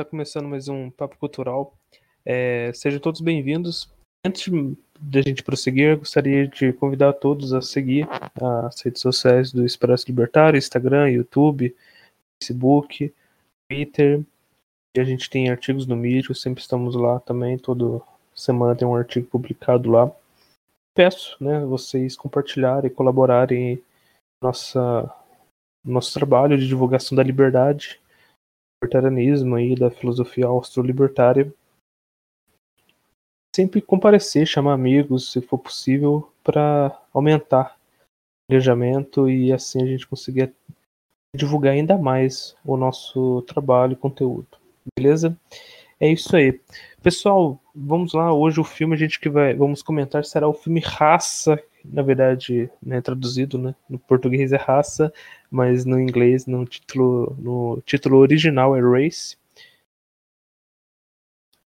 Está começando mais um Papo Cultural. É, sejam todos bem-vindos. Antes de a gente prosseguir, gostaria de convidar todos a seguir as redes sociais do Expresso Libertário, Instagram, YouTube, Facebook, Twitter. E a gente tem artigos no Medium, sempre estamos lá também. Toda semana tem um artigo publicado lá. Peço, né, vocês compartilharem, colaborarem nossa nosso trabalho de divulgação da liberdade libertarianismo e da filosofia austro-libertária. Sempre comparecer, chamar amigos, se for possível, para aumentar o engajamento e assim a gente conseguir divulgar ainda mais o nosso trabalho e conteúdo. Beleza? É isso aí. Pessoal, vamos lá. Hoje o filme a gente que vai vamos comentar será o filme Raça, na verdade, né, traduzido, né, no português é Raça, mas no inglês, no título, no título original é Race.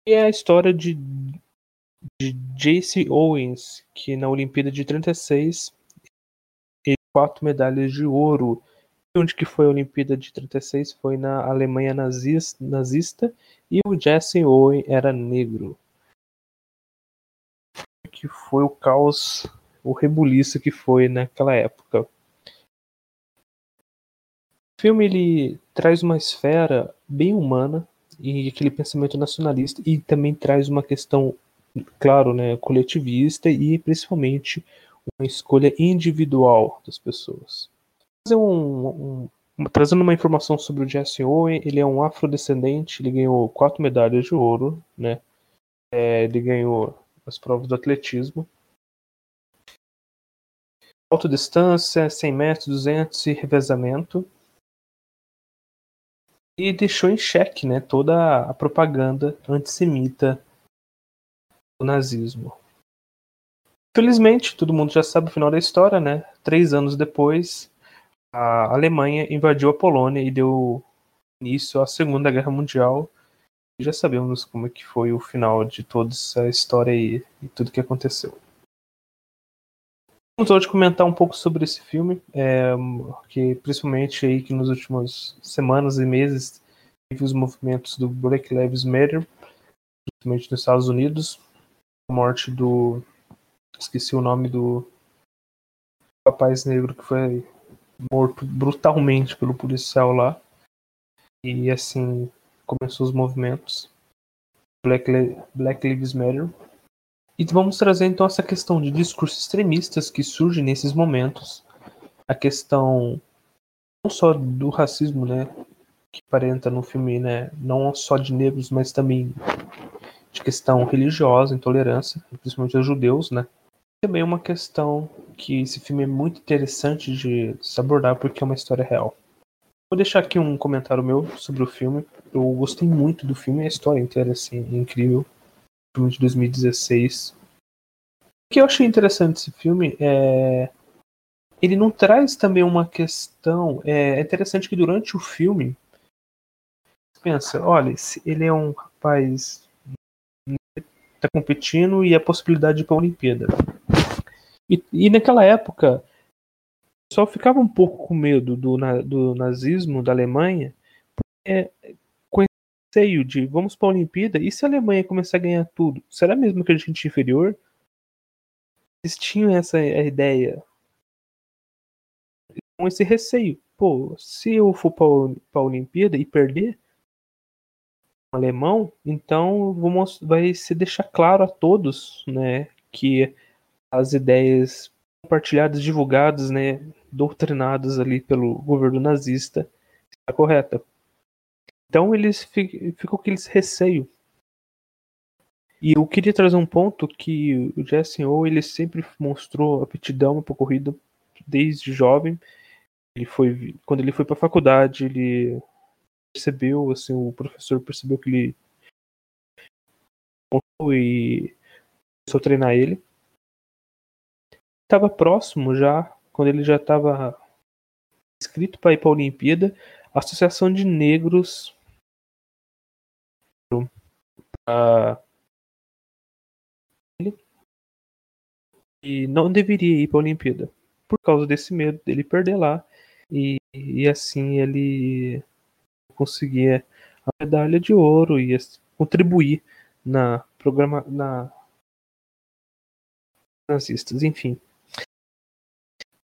E é a história de, de Jace Owens, que na Olimpíada de 36 teve quatro medalhas de ouro. Onde que foi a Olimpíada de 36? Foi na Alemanha nazista, nazista e o Jesse Owen era negro. Que foi o caos, o rebuliço que foi naquela época filme ele traz uma esfera bem humana e aquele pensamento nacionalista e também traz uma questão, claro, né, coletivista e principalmente uma escolha individual das pessoas. Um, um, trazendo uma informação sobre o Jesse Owen, ele é um afrodescendente, ele ganhou quatro medalhas de ouro, né? É, ele ganhou as provas do atletismo. Autodistância, 100 metros, 200 e revezamento e deixou em xeque né, toda a propaganda antissemita do nazismo. Felizmente, todo mundo já sabe o final da história, né? Três anos depois, a Alemanha invadiu a Polônia e deu início à Segunda Guerra Mundial. E já sabemos como é que foi o final de toda essa história e, e tudo que aconteceu. Vamos hoje comentar um pouco sobre esse filme, é, que principalmente aí que nas últimas semanas e meses teve os movimentos do Black Lives Matter, principalmente nos Estados Unidos, a morte do esqueci o nome do rapaz negro que foi morto brutalmente pelo policial lá. E assim começou os movimentos. Black, Black Lives Matter e vamos trazer então essa questão de discursos extremistas que surgem nesses momentos. A questão não só do racismo, né, que aparenta no filme, né, não só de negros, mas também de questão religiosa, intolerância, principalmente aos judeus, né. Também uma questão que esse filme é muito interessante de se abordar porque é uma história real. Vou deixar aqui um comentário meu sobre o filme. Eu gostei muito do filme, a história inteira assim, é incrível filme de 2016. O que eu achei interessante desse filme é. Ele não traz também uma questão. É, é interessante que durante o filme. Pensa, olha, ele é um rapaz. Tá competindo e a possibilidade de ir pra Olimpíada. E, e naquela época, só ficava um pouco com medo do, do nazismo da Alemanha, porque receio de vamos para a Olimpíada e se a Alemanha começar a ganhar tudo, será mesmo que a gente é inferior? Eles tinham essa ideia, com esse receio. Pô, se eu for para a Olimpíada e perder o alemão, então vai se deixar claro a todos, né, que as ideias compartilhadas, divulgadas, né, doutrinadas ali pelo governo nazista está correta. Então eles ficam com aqueles receio. E eu queria trazer um ponto que o Jason O ele sempre mostrou aptidão para corrida desde jovem. Ele foi quando ele foi para a faculdade, ele percebeu, assim, o professor percebeu que ele e começou a treinar ele. Estava próximo já, quando ele já estava inscrito para ir para a Olimpíada, a Associação de Negros ele e não deveria ir para a Olimpíada por causa desse medo dele perder lá e, e assim ele conseguia a medalha de ouro e contribuir na programa na nazistas, enfim.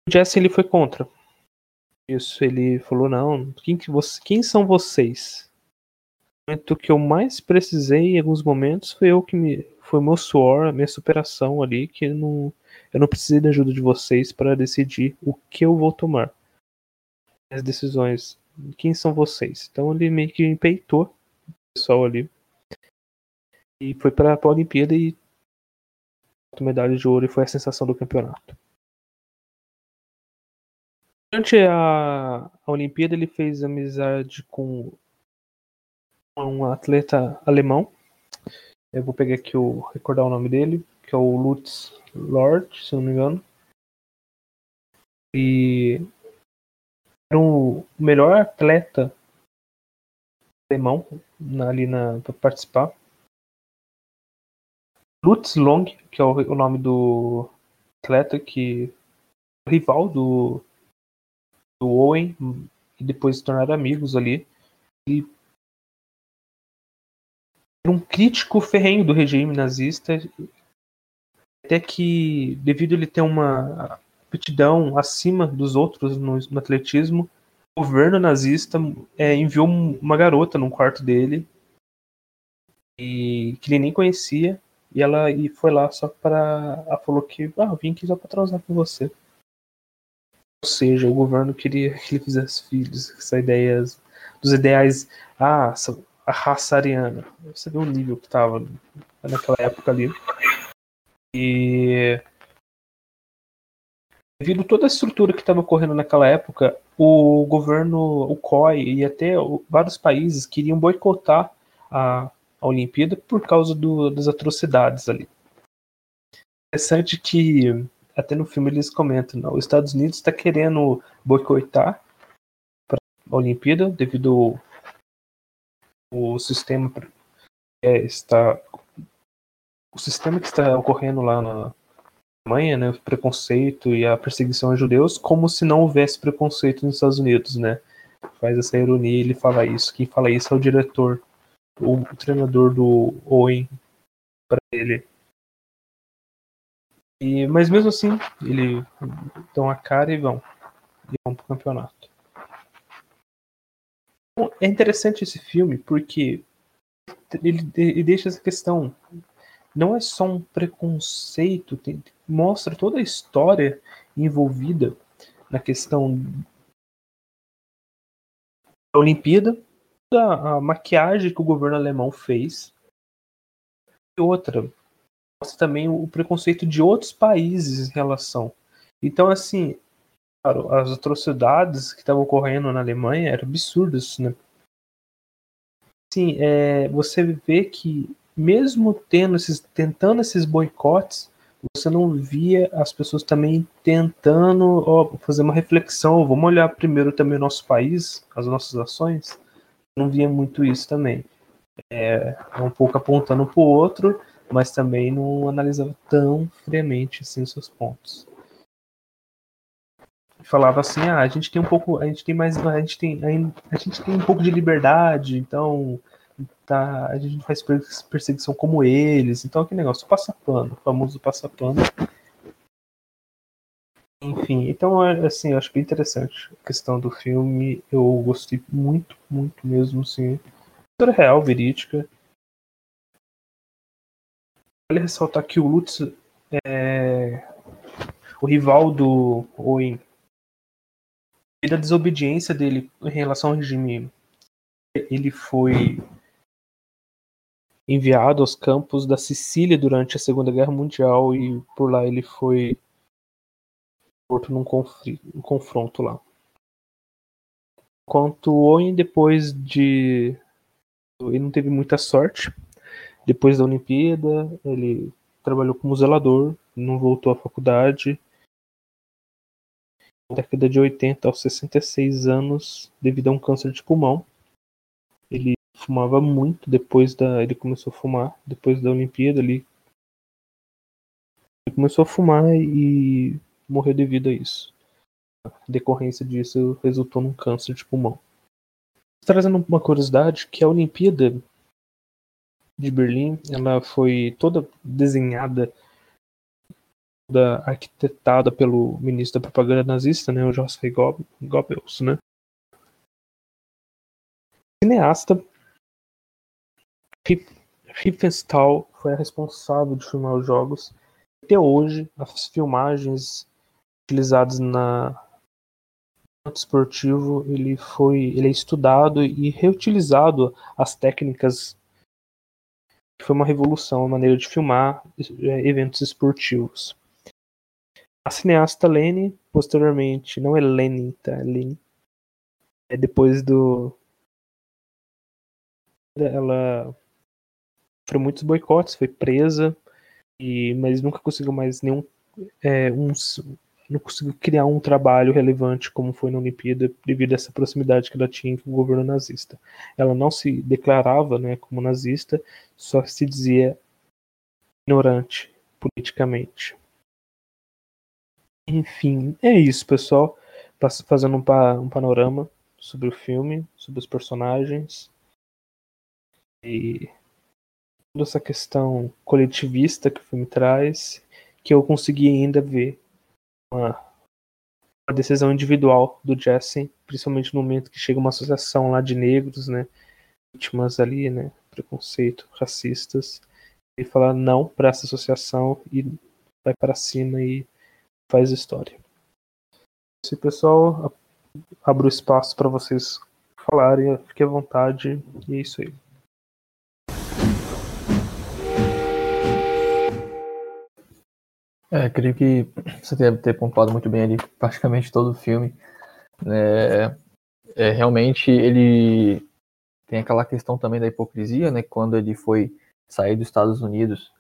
O Jesse ele foi contra. Isso, ele falou não, quem que você, quem são vocês? Momento que eu mais precisei em alguns momentos foi eu que me foi o meu suor, a minha superação ali que não eu não precisei da ajuda de vocês para decidir o que eu vou tomar. As decisões. Quem são vocês? Então ele meio que empeitou o pessoal ali. E foi para a Olimpíada e medalha de ouro e foi a sensação do campeonato. Durante a, a Olimpíada ele fez amizade com um atleta alemão. Eu vou pegar aqui o recordar o nome dele, que é o Lutz Lord, se não me engano. E era o melhor atleta alemão ali na para participar. Lutz Long, que é o, o nome do atleta que rival do, do Owen e depois se tornaram amigos ali. E um crítico ferrenho do regime nazista, até que devido a ele ter uma aptidão acima dos outros no, no atletismo, o governo nazista é, enviou uma garota no quarto dele e que ele nem conhecia e ela e foi lá só para. Ela falou que ah, eu vim aqui só para transar com você. Ou seja, o governo queria que ele fizesse filhos, essa ideia dos ideais. Ah, a raça ariana. Você vê o nível que tava naquela época ali. E. Devido toda a estrutura que estava ocorrendo naquela época, o governo, o COI e até vários países queriam boicotar a a Olimpíada por causa do, das atrocidades ali. Interessante que até no filme eles comentam, não, os Estados Unidos está querendo boicotar a Olimpíada devido o sistema é, está o sistema que está ocorrendo lá na Alemanha, né, o preconceito e a perseguição a judeus, como se não houvesse preconceito nos Estados Unidos, né? Faz essa ironia, ele fala isso. Quem fala isso é o diretor o treinador do Owen para ele. E, mas mesmo assim, ele dão a cara e vão. E vão pro campeonato. É interessante esse filme porque ele, ele deixa essa questão. Não é só um preconceito, tem, mostra toda a história envolvida na questão da Olimpíada a, a maquiagem que o governo alemão fez. E outra, mostra também o preconceito de outros países em relação. Então, assim, as atrocidades que estavam ocorrendo na Alemanha eram absurdas, né? Sim, é, você vê que mesmo tendo esses, tentando esses boicotes, você não via as pessoas também tentando ó, fazer uma reflexão. Vamos olhar primeiro também o nosso país, as nossas ações não via muito isso também. É, um pouco apontando para o outro, mas também não analisava tão friamente assim os seus pontos. Falava assim, ah, a gente tem um pouco, a gente tem mais, a gente tem, a gente tem um pouco de liberdade, então tá, a gente faz perseguição como eles, então aquele negócio passa pano, o famoso passa pano, enfim, então, é, assim, eu acho bem interessante a questão do filme. Eu gostei muito, muito mesmo, assim. História real, verídica. Vale ressaltar que o Lutz é o rival do Owen. E da desobediência dele em relação ao regime. Ele foi enviado aos campos da Sicília durante a Segunda Guerra Mundial e por lá ele foi morto num, num confronto lá. Enquanto o Owen, depois de. Ele não teve muita sorte. Depois da Olimpíada, ele trabalhou como zelador, não voltou à faculdade. Década de 80, aos 66 anos, devido a um câncer de pulmão. Ele fumava muito depois da. Ele começou a fumar depois da Olimpíada. Ele, ele começou a fumar e morreu devido a isso. A decorrência disso resultou num câncer de pulmão. Trazendo uma curiosidade, que a Olimpíada de Berlim, ela foi toda desenhada, toda arquitetada pelo ministro da propaganda nazista, né, o Joseph Goebbels, né. cineasta Riefenstahl foi a responsável de filmar os jogos. Até hoje, as filmagens utilizadas na esportivo ele foi ele é estudado e reutilizado as técnicas foi uma revolução a maneira de filmar é, eventos esportivos a cineasta Lene posteriormente não é Lene tá é Lene é depois do ela sofreu muitos boicotes foi presa e mas nunca conseguiu mais nenhum é, um, não conseguiu criar um trabalho relevante como foi na Olimpíada devido a essa proximidade que ela tinha com o governo nazista. Ela não se declarava né, como nazista, só se dizia ignorante politicamente. Enfim, é isso, pessoal. Fazendo um, pa um panorama sobre o filme, sobre os personagens. E toda essa questão coletivista que o filme traz, que eu consegui ainda ver uma, uma decisão individual do Jesse, principalmente no momento que chega uma associação lá de negros, né, vítimas ali, né, preconceito, racistas, e fala não para essa associação e vai para cima e faz história. Se pessoal, abro espaço para vocês falarem, fique à vontade e é isso aí. É, creio que você deve ter pontuado muito bem ali praticamente todo o filme. É, é, realmente ele tem aquela questão também da hipocrisia, né? Quando ele foi sair dos Estados Unidos,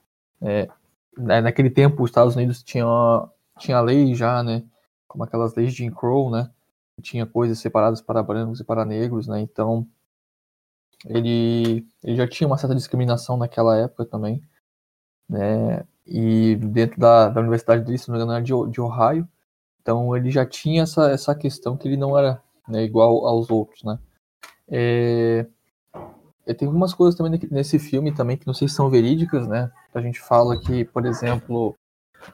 é, né, naquele tempo os Estados Unidos tinha tinha lei já, né? Como aquelas leis de Jim Crow, né? Tinha coisas separadas para brancos e para negros, né? Então ele, ele já tinha uma certa discriminação naquela época também, né? e dentro da, da universidade dele, se não me engano, era de, de Ohio. Então ele já tinha essa, essa questão que ele não era né, igual aos outros, né? É, tem algumas coisas também nesse filme também que não sei se são verídicas, né? A gente fala que, por exemplo,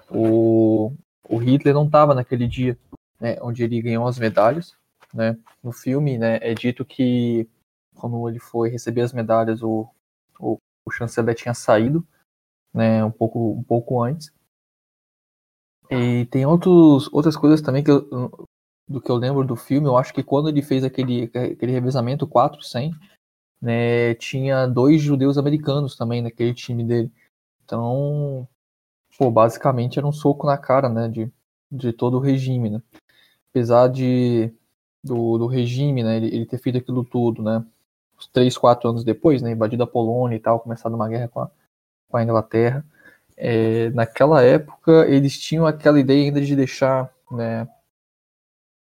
o, o Hitler não estava naquele dia né, onde ele ganhou as medalhas, né? No filme, né, é dito que quando ele foi receber as medalhas, o, o, o chanceler tinha saído né, um pouco, um pouco antes. E tem outros, outras coisas também que eu, do que eu lembro do filme. Eu acho que quando ele fez aquele, aquele revezamento 400, né, tinha dois judeus americanos também naquele time dele. Então, pô, basicamente era um soco na cara, né, de, de todo o regime, né. Apesar de do, do regime, né, ele, ele ter feito aquilo tudo, né, uns três, quatro anos depois, né, invadido a Polônia e tal, começado uma guerra com a, com a Inglaterra. É, naquela época, eles tinham aquela ideia ainda de deixar né,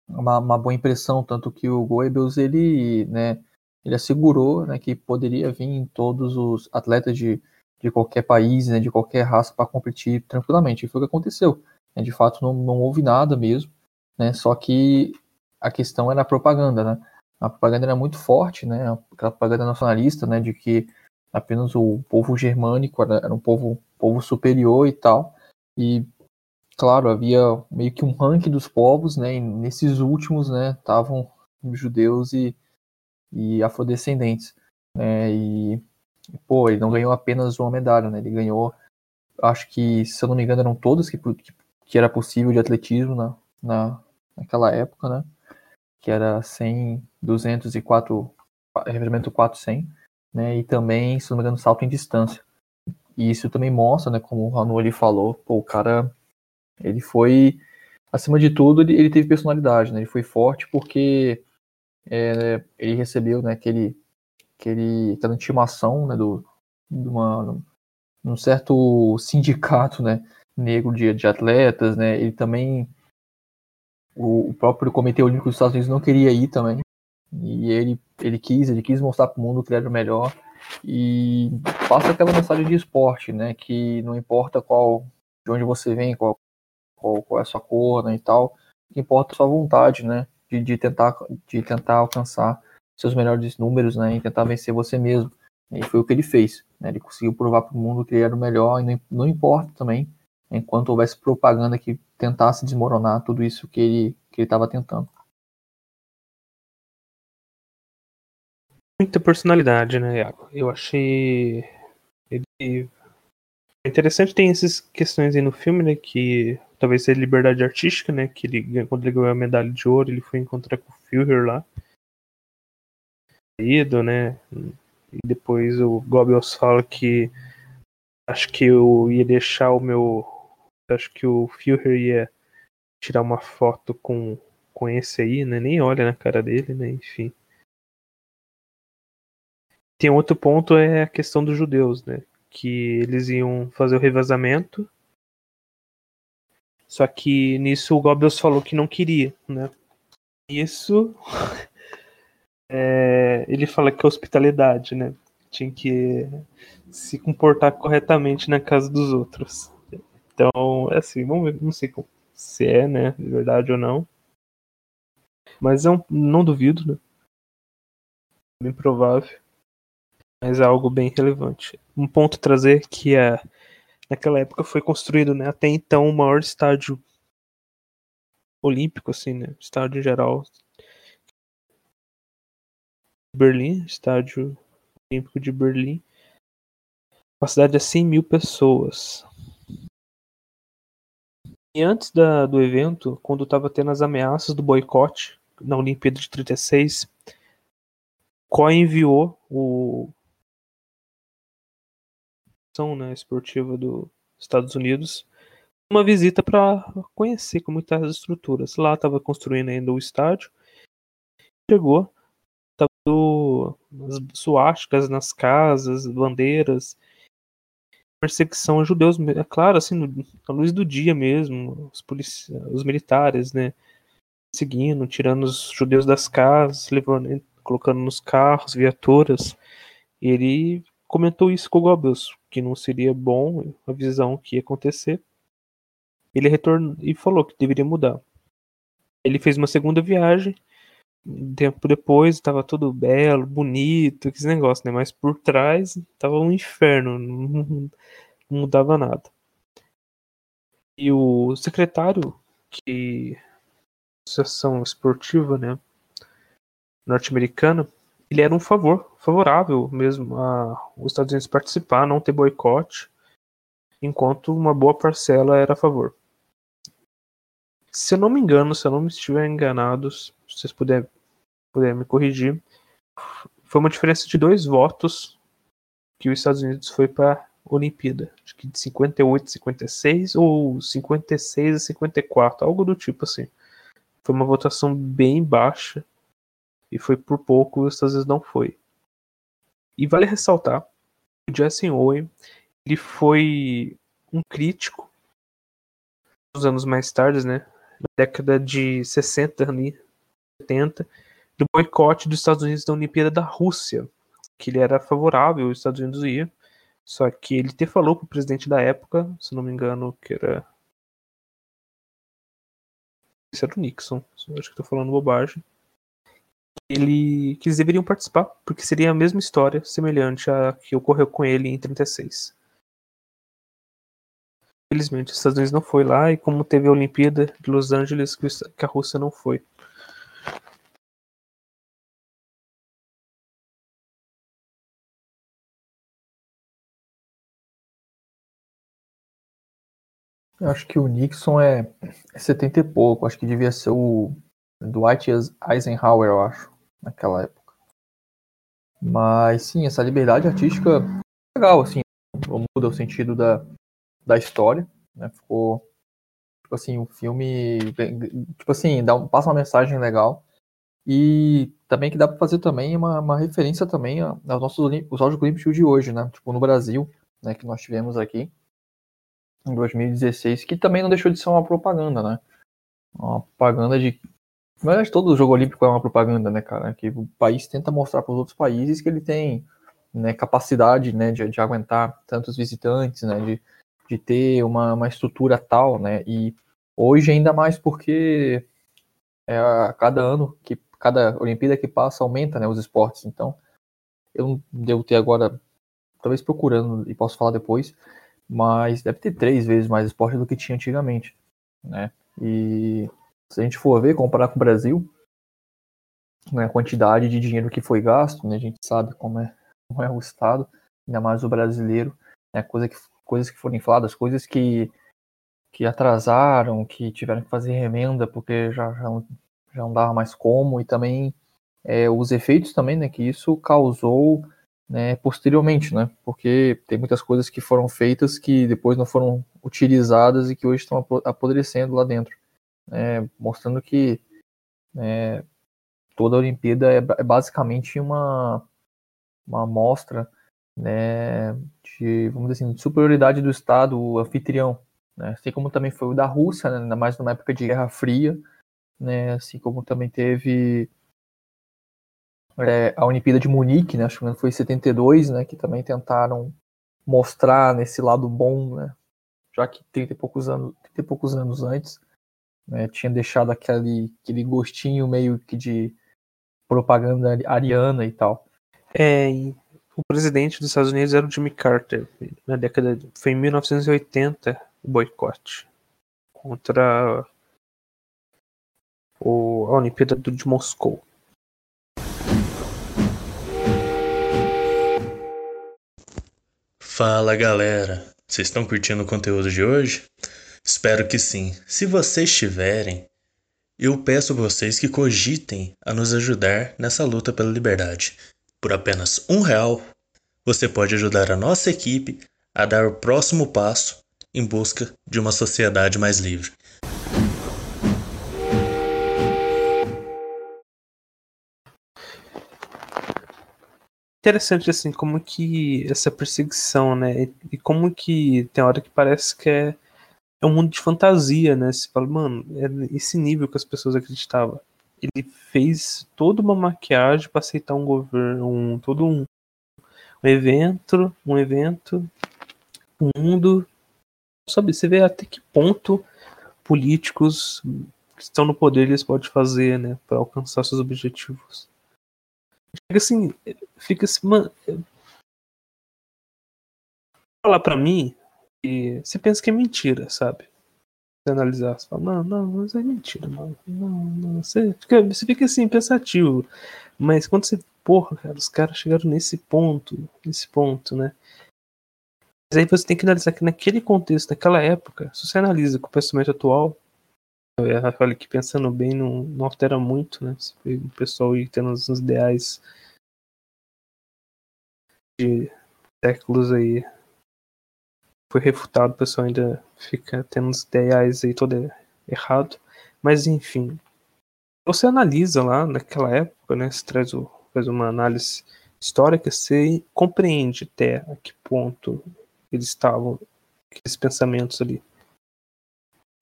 uma, uma, boa impressão, tanto que o Goebbels ele, né, ele assegurou né, que poderia vir todos os atletas de, de qualquer país, né, de qualquer raça, para competir tranquilamente. E foi o que aconteceu. Né, de fato, não, não houve nada mesmo, né, só que a questão era a propaganda. Né, a propaganda era muito forte, né, a propaganda nacionalista, né, de que apenas o povo germânico era, era um povo, povo superior e tal. E, claro, havia meio que um ranking dos povos, né? E nesses últimos, né, estavam judeus e, e afrodescendentes. Né, e, pô, ele não ganhou apenas uma medalha, né? Ele ganhou, acho que, se eu não me engano, eram todas que, que, que era possível de atletismo na, na, naquela época, né? Que era 100, 200 e 4, revezamento 4, 100 né? E também, se não me engano, salto em distância. E isso também mostra, né, como o Ranu ali falou, pô, o cara, ele foi, acima de tudo, ele, ele teve personalidade, né? Ele foi forte porque é, ele recebeu, né, aquele, aquele, aquela intimação, né, do, de uma, um certo sindicato, né, negro de, de atletas, né? Ele também, o, o próprio Comitê Olímpico dos Estados Unidos não queria ir também, e ele, ele quis, ele quis mostrar para o mundo que ele era o melhor. E passa aquela mensagem de esporte, né? Que não importa qual, de onde você vem, qual, qual, qual é a sua cor, né, e tal. O que importa é a sua vontade, né? De, de, tentar, de tentar alcançar seus melhores números, né, em tentar vencer você mesmo. E foi o que ele fez. Né? Ele conseguiu provar para o mundo que ele era o melhor, e não, importa também, enquanto houvesse propaganda que tentasse desmoronar tudo isso que ele que estava tentando. Muita personalidade, né, Iago? Eu achei ele interessante tem essas questões aí no filme, né, que talvez seja liberdade artística, né, que ele quando ele ganhou a medalha de ouro, ele foi encontrar com o Führer lá. Ido, né? E depois o Goebbels fala que acho que eu ia deixar o meu acho que o Führer ia tirar uma foto com com esse aí, né? Nem olha na cara dele, né? Enfim. Tem outro ponto é a questão dos judeus, né? Que eles iam fazer o revezamento. Só que nisso o Goebbels falou que não queria, né? Isso é, ele fala que é hospitalidade, né? Tinha que se comportar corretamente na casa dos outros. Então, é assim, vamos ver, não sei se é, né, de verdade ou não. Mas é um, não duvido, né? Bem provável. Mas é algo bem relevante. Um ponto a trazer que é, naquela época foi construído, né, até então o maior estádio olímpico, assim, né, estádio geral Berlim, estádio olímpico de Berlim. Capacidade é 100 mil pessoas. E antes da, do evento, quando estava tendo as ameaças do boicote na Olimpíada de 36, COI enviou o né, esportiva dos Estados Unidos uma visita para conhecer como estão as estruturas. Lá estava construindo ainda o estádio. Chegou, estava as suásticas nas casas, bandeiras, perseguição a judeus, é claro, assim, na luz do dia mesmo, os, os militares, né, seguindo, tirando os judeus das casas, levando, colocando nos carros, viaturas. Ele comentou isso com o Goebbels, que não seria bom a visão que ia acontecer. Ele retornou e falou que deveria mudar. Ele fez uma segunda viagem. Um tempo depois estava tudo belo, bonito, esse negócio, né? Mas por trás estava um inferno, não, não mudava nada. E o secretário que associação esportiva, né, norte-americana, ele era um favor, favorável mesmo a os Estados Unidos participar, não ter boicote, enquanto uma boa parcela era a favor. Se eu não me engano, se eu não me estiver enganado, se vocês puderem, puderem me corrigir, foi uma diferença de dois votos que os Estados Unidos foi para Olimpíada. Acho que de 58 a 56 ou 56 a 54, algo do tipo assim. Foi uma votação bem baixa e foi por pouco os Estados Unidos não foi. E vale ressaltar o Jesse Owen ele foi um crítico uns anos mais tarde, né, na década de 60 ali, 70, do boicote dos Estados Unidos da Olimpíada da Rússia, que ele era favorável aos Estados Unidos ir, só que ele te falou pro presidente da época, se não me engano, que era esse era o Nixon, acho que tô falando bobagem. Ele que eles deveriam participar, porque seria a mesma história, semelhante à que ocorreu com ele em 36. Infelizmente, os Estados Unidos não foi lá, e como teve a Olimpíada de Los Angeles, que a Rússia não foi. Eu acho que o Nixon é 70 e pouco. Acho que devia ser o Dwight Eisenhower, eu acho, naquela época. Mas sim, essa liberdade artística é legal, assim, muda o sentido da, da história, né? Ficou tipo assim, um filme, tipo assim, dá passa uma mensagem legal. E também que dá para fazer também uma, uma referência também aos nossos os Jogos Olímpicos de hoje, né? Tipo no Brasil, né, que nós tivemos aqui em 2016, que também não deixou de ser uma propaganda, né? Uma propaganda de. Verdade, todo jogo olímpico é uma propaganda, né, cara? Que o país tenta mostrar para os outros países que ele tem né, capacidade né, de, de aguentar tantos visitantes, né? De, de ter uma, uma estrutura tal, né? E hoje ainda mais porque é, a cada ano que cada Olimpíada que passa aumenta, né, os esportes. Então, eu devo ter agora, talvez procurando e posso falar depois, mas deve ter três vezes mais esporte do que tinha antigamente, né? E se a gente for ver, comparar com o Brasil, né, a quantidade de dinheiro que foi gasto, né, a gente sabe como é, como é o Estado, ainda mais o brasileiro, né, coisa que, coisas que foram infladas, coisas que, que atrasaram, que tiveram que fazer remenda porque já, já, já não dava mais como, e também é, os efeitos também né, que isso causou né, posteriormente, né, porque tem muitas coisas que foram feitas que depois não foram utilizadas e que hoje estão apodrecendo lá dentro, né, mostrando que né, toda a Olimpíada é, é basicamente uma, uma amostra né, de, vamos dizer assim, de superioridade do Estado anfitrião, né, assim como também foi o da Rússia, né, mais numa época de Guerra Fria, né, assim como também teve é, a Olimpíada de Munique, né, acho que foi em 72, né, que também tentaram mostrar nesse lado bom, né, já que 30 e poucos anos, 30 e poucos anos antes, né, tinha deixado aquele, aquele gostinho meio que de propaganda ariana e tal. É, o presidente dos Estados Unidos era o Jimmy Carter, na década foi em 1980 o boicote contra o, a Olimpíada de Moscou. Fala galera, vocês estão curtindo o conteúdo de hoje? Espero que sim. Se vocês estiverem, eu peço a vocês que cogitem a nos ajudar nessa luta pela liberdade. Por apenas um real, você pode ajudar a nossa equipe a dar o próximo passo em busca de uma sociedade mais livre. Interessante assim como que essa perseguição, né? E como que tem hora que parece que é é um mundo de fantasia, né? Você fala, mano, é esse nível que as pessoas acreditavam. Ele fez toda uma maquiagem para aceitar um governo, um, todo um, um evento, um evento, um mundo. Sabe, você vê até que ponto políticos que estão no poder eles podem fazer, né, para alcançar seus objetivos. Fica assim, fica assim, mano. Falar para mim, e você pensa que é mentira, sabe? Você analisar, você fala, não, não, mas é mentira, mano. Não, não. Você fica, você fica assim, pensativo. Mas quando você, porra, cara, os caras chegaram nesse ponto, nesse ponto, né? Mas aí você tem que analisar que naquele contexto, naquela época, se você analisa com o pensamento atual, falei que pensando bem não, não altera muito, né? O pessoal aí tendo uns ideais de séculos aí foi refutado, o pessoal ainda fica tendo uns ideais aí todo errado. Mas enfim, você analisa lá naquela época, né? Você traz, o, faz uma análise histórica, você compreende até a que ponto eles estavam, aqueles pensamentos ali.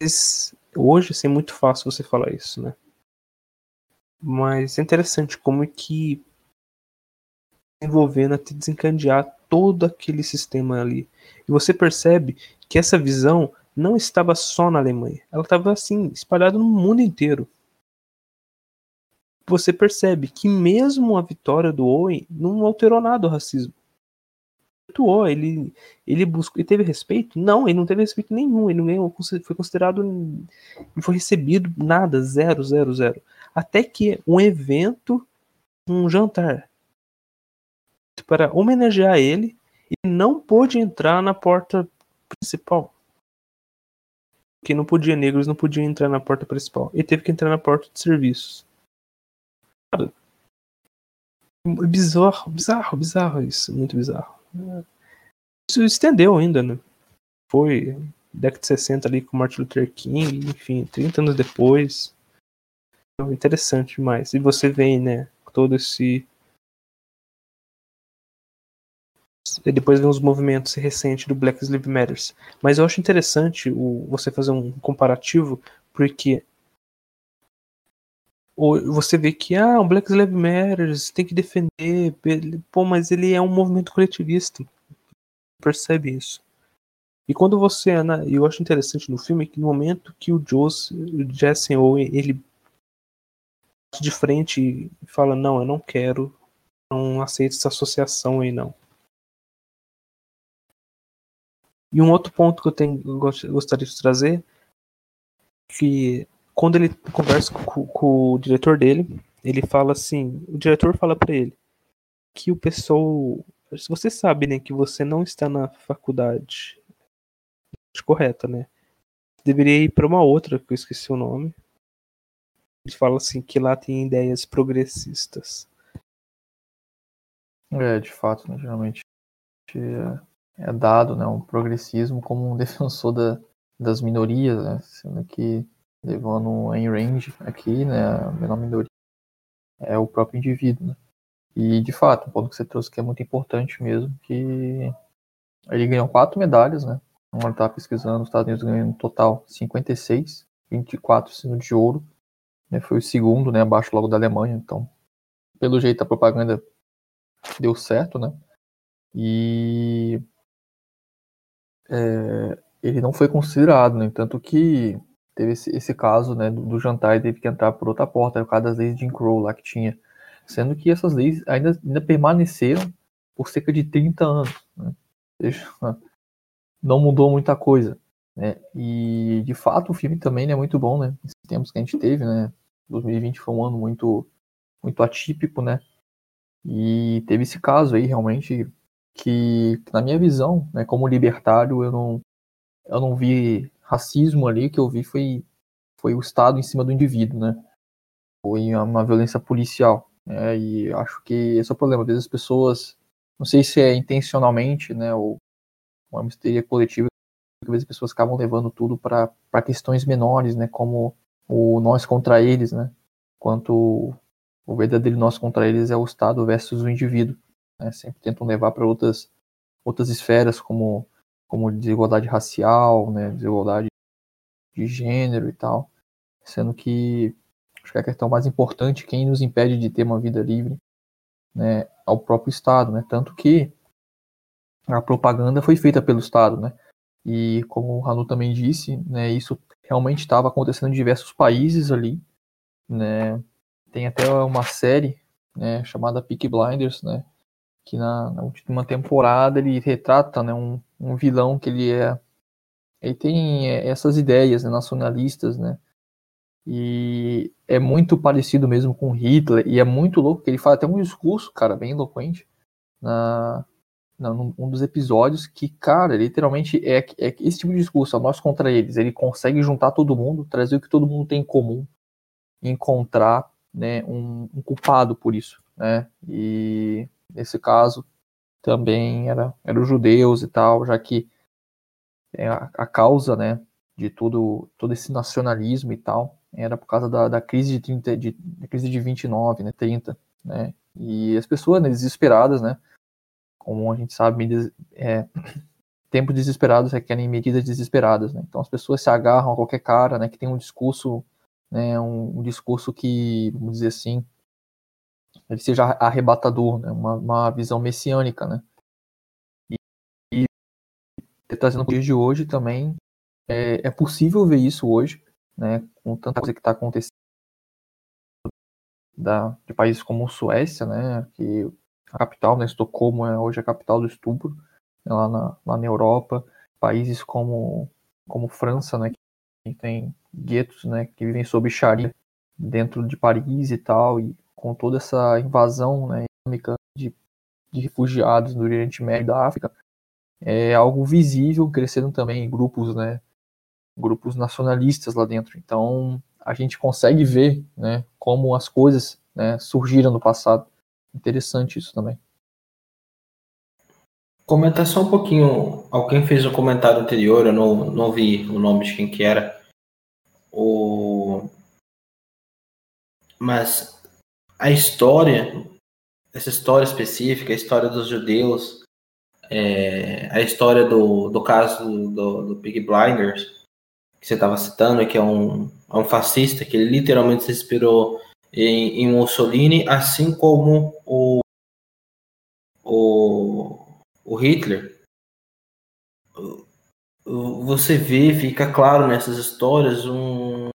Mas, hoje assim, é muito fácil você falar isso, né? Mas é interessante como é que envolvendo até desencadear todo aquele sistema ali. E você percebe que essa visão não estava só na Alemanha, ela estava assim, espalhada no mundo inteiro. Você percebe que mesmo a vitória do Owen não alterou nada o racismo. Ele, ele buscou, ele teve respeito? Não, ele não teve respeito nenhum. Ele não ganhou, foi considerado, não foi recebido nada, zero, zero, zero. Até que um evento, um jantar, para homenagear ele e não pôde entrar na porta principal. Que não podia, negros não podiam entrar na porta principal. Ele teve que entrar na porta de serviços. Cara, é bizarro, bizarro, bizarro isso. Muito bizarro. Isso estendeu ainda, né? Foi década de 60 ali com Martin Luther King, enfim, 30 anos depois. Então, interessante demais. E você vem, né, todo esse e depois vem os movimentos recentes do Black Lives Matter. Mas eu acho interessante o, você fazer um comparativo, porque você vê que ah, o Black Lives Matter tem que defender, pô, mas ele é um movimento coletivista. Percebe isso. E quando você, eu acho interessante no filme que no momento que o Joss, o Jesse Owen, ele de frente e fala: Não, eu não quero, não aceito essa associação aí, não. E um outro ponto que eu tenho, gostaria de trazer, que quando ele conversa com, com o diretor dele, ele fala assim, o diretor fala para ele que o pessoal, se você sabe, né, que você não está na faculdade correta, né? Deveria ir para uma outra que eu esqueci o nome. Ele fala assim que lá tem ideias progressistas. É, de fato, né, geralmente é, é dado, né, um progressismo como um defensor da, das minorias, né, sendo que levando em range aqui, né, menor minoria é o próprio indivíduo, né. E de fato, um ponto que você trouxe que é muito importante mesmo, que ele ganhou quatro medalhas, né? Agora estava pesquisando, os Estados Unidos ganhou no total 56, 24 sendo de ouro, né? Foi o segundo, né? Abaixo logo da Alemanha, então pelo jeito a propaganda deu certo, né? E é, ele não foi considerado, né? Tanto que teve esse, esse caso, né, do, do jantar e teve que entrar por outra porta, por causa das leis de Jim Crow lá que tinha sendo que essas leis ainda, ainda permaneceram por cerca de 30 anos. Né? Seja, não mudou muita coisa. Né? E de fato o filme também é muito bom, né? Esses tempos que a gente teve, né? 2020 foi um ano muito, muito atípico, né? E teve esse caso aí realmente que, na minha visão, né, como libertário, eu não, eu não vi racismo ali, que eu vi foi, foi o Estado em cima do indivíduo, né? Foi uma violência policial. É, e acho que esse é o problema. Às vezes as pessoas, não sei se é intencionalmente, né, ou uma misteria coletiva, às vezes as pessoas acabam levando tudo para questões menores, né, como o nós contra eles, né, quanto o verdadeiro nós contra eles é o Estado versus o indivíduo. Né, sempre tentam levar para outras, outras esferas, como, como desigualdade racial, né, desigualdade de gênero e tal, sendo que Acho que a questão mais importante, quem nos impede de ter uma vida livre, né, ao próprio Estado, né? Tanto que a propaganda foi feita pelo Estado, né? E como o Hanu também disse, né, isso realmente estava acontecendo em diversos países ali, né? Tem até uma série, né, chamada Peaky Blinders, né, que na, na última temporada ele retrata, né, um, um vilão que ele é ele tem é, essas ideias né, nacionalistas, né, e é muito parecido mesmo com Hitler, e é muito louco que ele fala até um discurso, cara, bem eloquente, na, na, num dos episódios, que, cara, literalmente é, é esse tipo de discurso, nós contra eles. Ele consegue juntar todo mundo, trazer o que todo mundo tem em comum, encontrar né, um, um culpado por isso. Né? E nesse caso também era, era os judeus e tal, já que é a, a causa né, de tudo, todo esse nacionalismo e tal era por causa da, da crise de 30, de, da crise de 29, né, 30, né, e as pessoas né, desesperadas, né, como a gente sabe, é, tempos desesperados requerem medidas desesperadas, né, então as pessoas se agarram a qualquer cara, né, que tem um discurso, né, um, um discurso que, vamos dizer assim, ele seja arrebatador, né, uma, uma visão messiânica, né, e, e trazendo para o dia de hoje também, é, é possível ver isso hoje, né, com tanta coisa que está acontecendo da, de países como Suécia, né, que a capital, né, Estocolmo é hoje a capital do estupro, né, lá, na, lá na Europa, países como, como França, né, que tem guetos, né, que vivem sob Sharia dentro de Paris e tal, e com toda essa invasão, né, de, de refugiados do Oriente Médio da África, é algo visível, crescendo também grupos, né, grupos nacionalistas lá dentro. Então a gente consegue ver né, como as coisas né, surgiram no passado. Interessante isso também. Comentar só um pouquinho. Alguém fez um comentário anterior, eu não, não vi o nome de quem que era. O... Mas a história, essa história específica, a história dos judeus, é, a história do, do caso do, do Big Blinders, que você estava citando, que é um, é um fascista, que literalmente se inspirou em, em Mussolini, assim como o, o, o Hitler. Você vê, fica claro nessas histórias um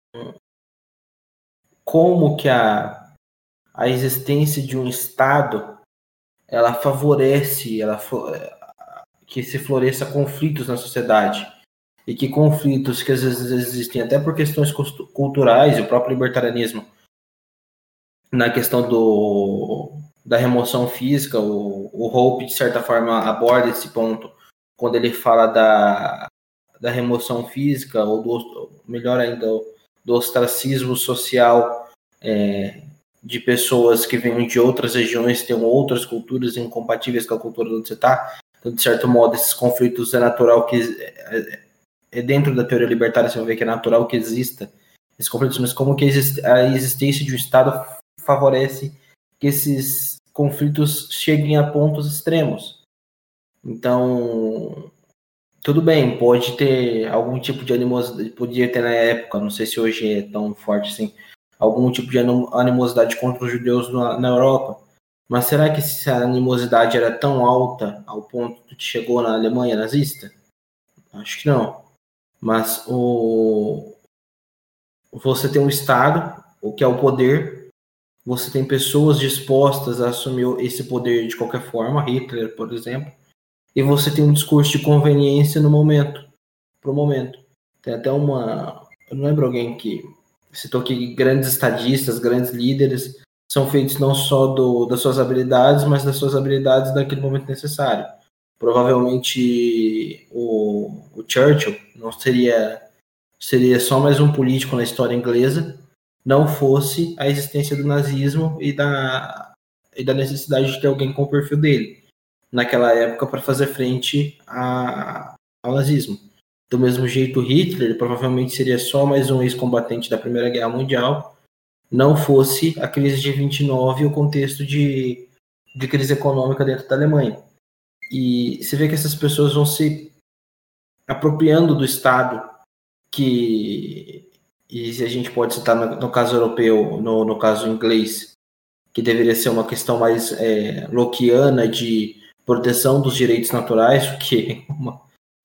como que a a existência de um Estado ela favorece ela, que se floresça conflitos na sociedade. E que conflitos que às vezes existem até por questões culturais o próprio libertarianismo na questão do da remoção física, o, o Hope, de certa forma, aborda esse ponto. Quando ele fala da, da remoção física, ou do, melhor ainda, do ostracismo social é, de pessoas que vêm de outras regiões, têm outras culturas incompatíveis com a cultura onde você está. Então, de certo modo, esses conflitos é natural que. É, é dentro da teoria libertária, você vai ver que é natural que exista esses conflitos, mas como que a existência de um Estado favorece que esses conflitos cheguem a pontos extremos. Então, tudo bem, pode ter algum tipo de animosidade, podia ter na época, não sei se hoje é tão forte assim, algum tipo de animosidade contra os judeus na, na Europa. Mas será que essa animosidade era tão alta ao ponto que chegou na Alemanha nazista? Acho que não. Mas o você tem um Estado, o que é o poder, você tem pessoas dispostas a assumir esse poder de qualquer forma, Hitler, por exemplo, e você tem um discurso de conveniência no momento, pro momento. Tem até uma, eu não lembro alguém que citou que grandes estadistas, grandes líderes são feitos não só do, das suas habilidades, mas das suas habilidades naquele momento necessário. Provavelmente o, o Churchill não seria seria só mais um político na história inglesa, não fosse a existência do nazismo e da, e da necessidade de ter alguém com o perfil dele naquela época para fazer frente a, ao nazismo. Do mesmo jeito, Hitler provavelmente seria só mais um ex-combatente da Primeira Guerra Mundial, não fosse a crise de 29 e o contexto de, de crise econômica dentro da Alemanha. E você vê que essas pessoas vão se apropriando do Estado que e se a gente pode citar no, no caso europeu, no, no, caso inglês, que deveria ser uma questão mais é, loquiana de proteção dos direitos naturais, o que é uma,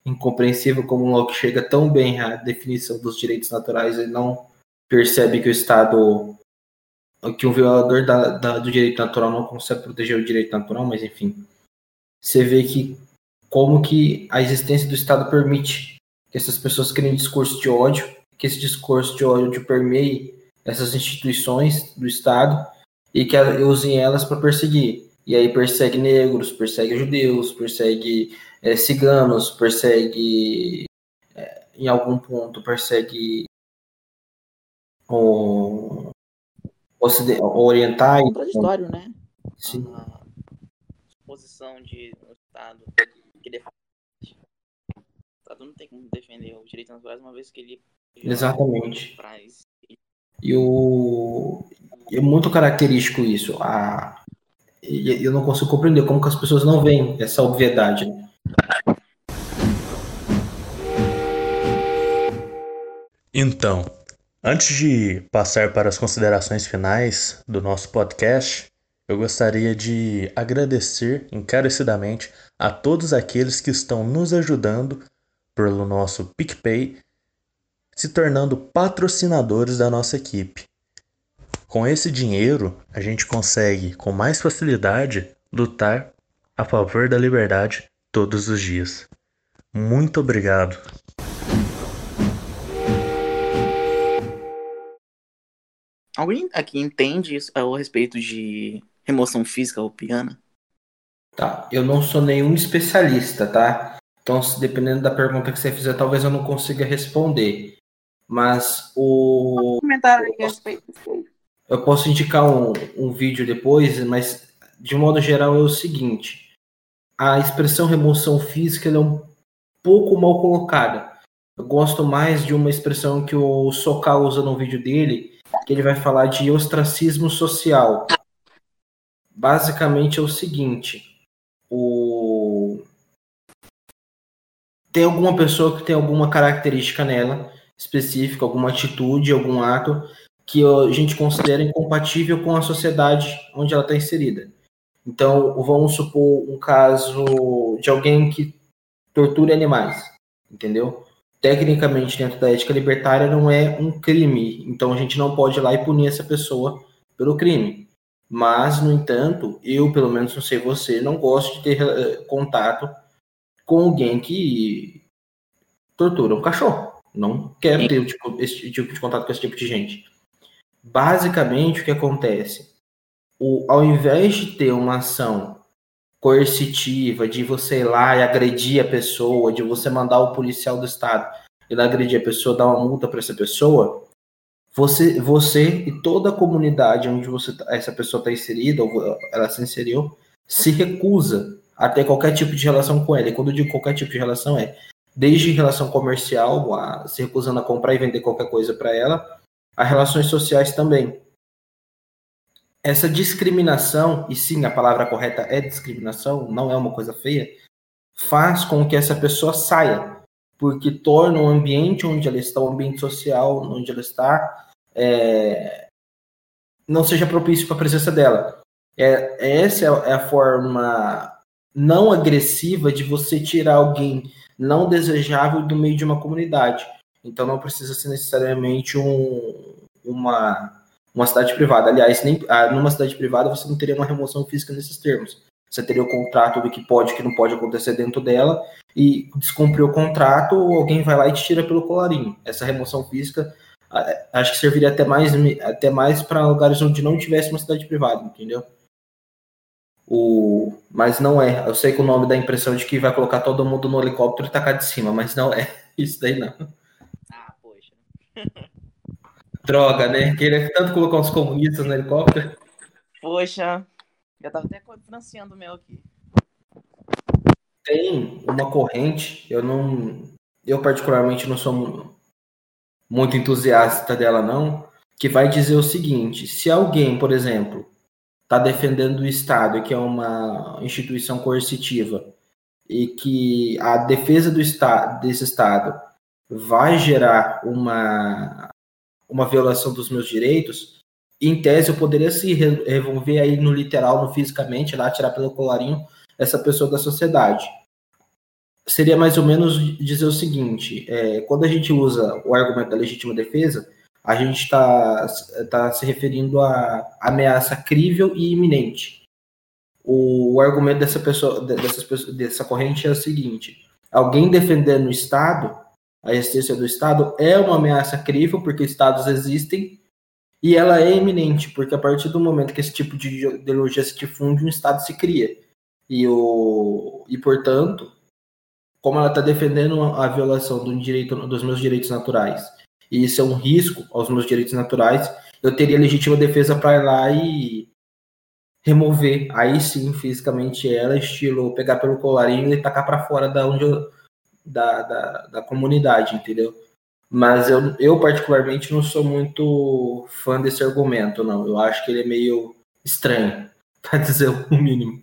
incompreensível como Locke chega tão bem à definição dos direitos naturais e não percebe que o Estado, que um violador da, da, do direito natural não consegue proteger o direito natural, mas enfim, você vê que como que a existência do Estado permite que essas pessoas criem discurso de ódio que esse discurso de ódio permeie essas instituições do Estado e que usem elas para perseguir. E aí persegue negros, persegue judeus, persegue é, ciganos, persegue, é, em algum ponto, persegue o, o orientais. É contraditório, né? Sim. A posição de um Estado que defende. O Estado não tem como defender os direitos naturais uma vez que ele Exatamente. E o é muito característico isso. A eu não consigo compreender como que as pessoas não veem essa obviedade. Então, antes de passar para as considerações finais do nosso podcast, eu gostaria de agradecer encarecidamente a todos aqueles que estão nos ajudando pelo nosso PicPay se tornando patrocinadores da nossa equipe. Com esse dinheiro, a gente consegue com mais facilidade lutar a favor da liberdade todos os dias. Muito obrigado. Alguém aqui entende isso a respeito de remoção física ou piana? Tá, eu não sou nenhum especialista, tá? Então, dependendo da pergunta que você fizer, talvez eu não consiga responder. Mas o. Comentário a respeito. Eu posso indicar um, um vídeo depois, mas de modo geral é o seguinte: a expressão remoção física é um pouco mal colocada. Eu gosto mais de uma expressão que o Sokal usa no vídeo dele, que ele vai falar de ostracismo social. Basicamente é o seguinte: o... tem alguma pessoa que tem alguma característica nela específica, alguma atitude, algum ato que a gente considera incompatível com a sociedade onde ela está inserida. Então, vamos supor um caso de alguém que torture animais, entendeu? Tecnicamente, dentro da ética libertária, não é um crime, então a gente não pode ir lá e punir essa pessoa pelo crime. Mas, no entanto, eu, pelo menos não sei você, não gosto de ter uh, contato com alguém que tortura um cachorro. Não quero ter tipo, esse tipo de contato com esse tipo de gente. Basicamente, o que acontece? O, ao invés de ter uma ação coercitiva, de você ir lá e agredir a pessoa, de você mandar o policial do estado ir lá agredir a pessoa, dar uma multa para essa pessoa, você, você e toda a comunidade onde você, tá, essa pessoa está inserida, ou ela se inseriu, se recusa a ter qualquer tipo de relação com ela. E quando eu digo qualquer tipo de relação, é desde relação comercial, a, se recusando a comprar e vender qualquer coisa para ela, a relações sociais também essa discriminação, e sim, a palavra correta é discriminação, não é uma coisa feia, faz com que essa pessoa saia, porque torna o ambiente onde ela está, o ambiente social onde ela está, é, não seja propício para a presença dela. É, essa é a forma não agressiva de você tirar alguém não desejável do meio de uma comunidade. Então não precisa ser necessariamente um, uma uma cidade privada. Aliás, nem, ah, numa cidade privada você não teria uma remoção física nesses termos. Você teria o contrato do que pode e que não pode acontecer dentro dela, e descumprir o contrato, alguém vai lá e te tira pelo colarinho. Essa remoção física ah, acho que serviria até mais, até mais para lugares onde não tivesse uma cidade privada, entendeu? O, mas não é. Eu sei que o nome dá a impressão de que vai colocar todo mundo no helicóptero e tacar de cima, mas não é. Isso daí não. Ah, poxa. Droga, né? Queria tanto colocar uns comunistas no helicóptero. Poxa, já tava até financiando o meu aqui. Tem uma corrente, eu não. Eu, particularmente, não sou muito entusiasta dela, não, que vai dizer o seguinte: se alguém, por exemplo, está defendendo o Estado, que é uma instituição coercitiva, e que a defesa do Estado, desse Estado vai gerar uma uma violação dos meus direitos, em tese eu poderia se revolver aí no literal, no fisicamente, lá tirar pelo colarinho essa pessoa da sociedade. Seria mais ou menos dizer o seguinte: é, quando a gente usa o argumento da legítima defesa, a gente está tá se referindo a ameaça crível e iminente. O, o argumento dessa pessoa, dessas, dessa corrente é o seguinte: alguém defendendo o Estado a existência do Estado é uma ameaça crível, porque Estados existem, e ela é eminente, porque a partir do momento que esse tipo de ideologia se difunde, um Estado se cria. E, o, e portanto, como ela está defendendo a violação do direito, dos meus direitos naturais, e isso é um risco aos meus direitos naturais, eu teria legítima defesa para ir lá e remover, aí sim, fisicamente ela, estilo pegar pelo colarinho e tacar para fora da onde eu, da, da, da comunidade, entendeu? Mas eu, eu, particularmente, não sou muito fã desse argumento, não. Eu acho que ele é meio estranho, para dizer o mínimo.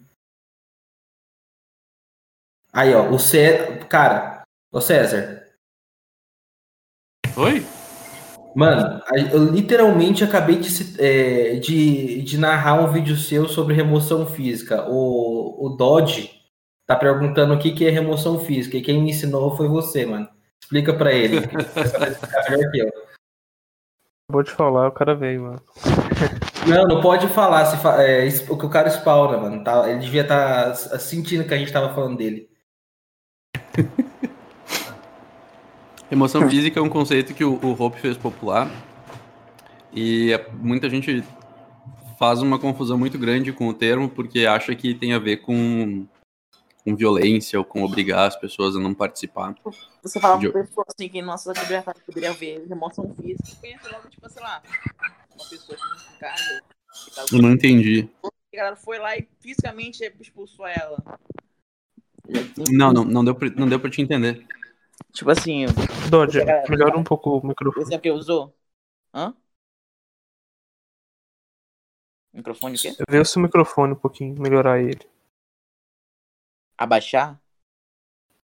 Aí, ó, o César. Cara, o César. Oi? Mano, eu literalmente acabei de, é, de, de narrar um vídeo seu sobre remoção física. O, o Dodge tá perguntando o que, que é remoção física e quem me ensinou foi você, mano. Explica para ele. Vou te falar, o cara veio, mano. Não, não pode falar se fa... é, o que o cara spawna, mano. Tá, ele devia estar tá sentindo que a gente tava falando dele. Emoção física é um conceito que o, o Hope fez popular. E é, muita gente faz uma confusão muito grande com o termo porque acha que tem a ver com com violência ou com obrigar as pessoas a não participar. Você fala de... uma pessoa assim que nossa liberdade poderia ver remoção física, pensa logo, tipo, sei lá, uma pessoa que em casa. Eu não entendi. A galera foi lá e fisicamente expulsou ela. Não, não, não deu pra, não deu pra te entender. Tipo assim. Dodge, melhora um pouco o microfone. Esse é o que usou? Hã? Microfone o quê? Vê o seu microfone um pouquinho, melhorar ele. Abaixar?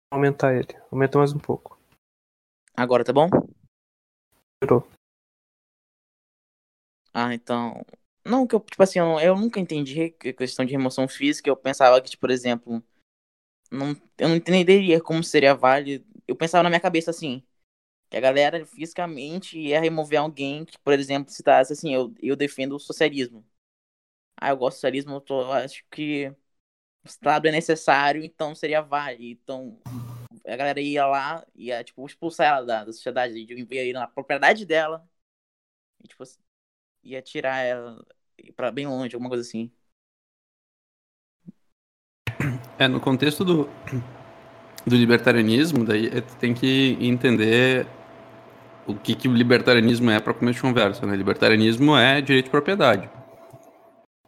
Aumentar ele. Aumenta mais um pouco. Agora tá bom? Virou. Ah, então. Não, que eu, tipo assim, eu, eu nunca entendi a questão de remoção física. Eu pensava que, tipo, por exemplo, não, eu não entenderia como seria válido. Eu pensava na minha cabeça assim, que a galera fisicamente ia remover alguém que, por exemplo, citasse assim, eu, eu defendo o socialismo. ah, eu gosto do socialismo, eu tô, acho que Estado é necessário, então seria vale. Então a galera ia lá, ia tipo, expulsar ela da, da sociedade, ia na propriedade dela, e, tipo, ia tirar ela para bem longe, alguma coisa assim. É, no contexto do, do libertarianismo, daí é, tem que entender o que, que o libertarianismo é para começo de conversa. Né? Libertarianismo é direito de propriedade.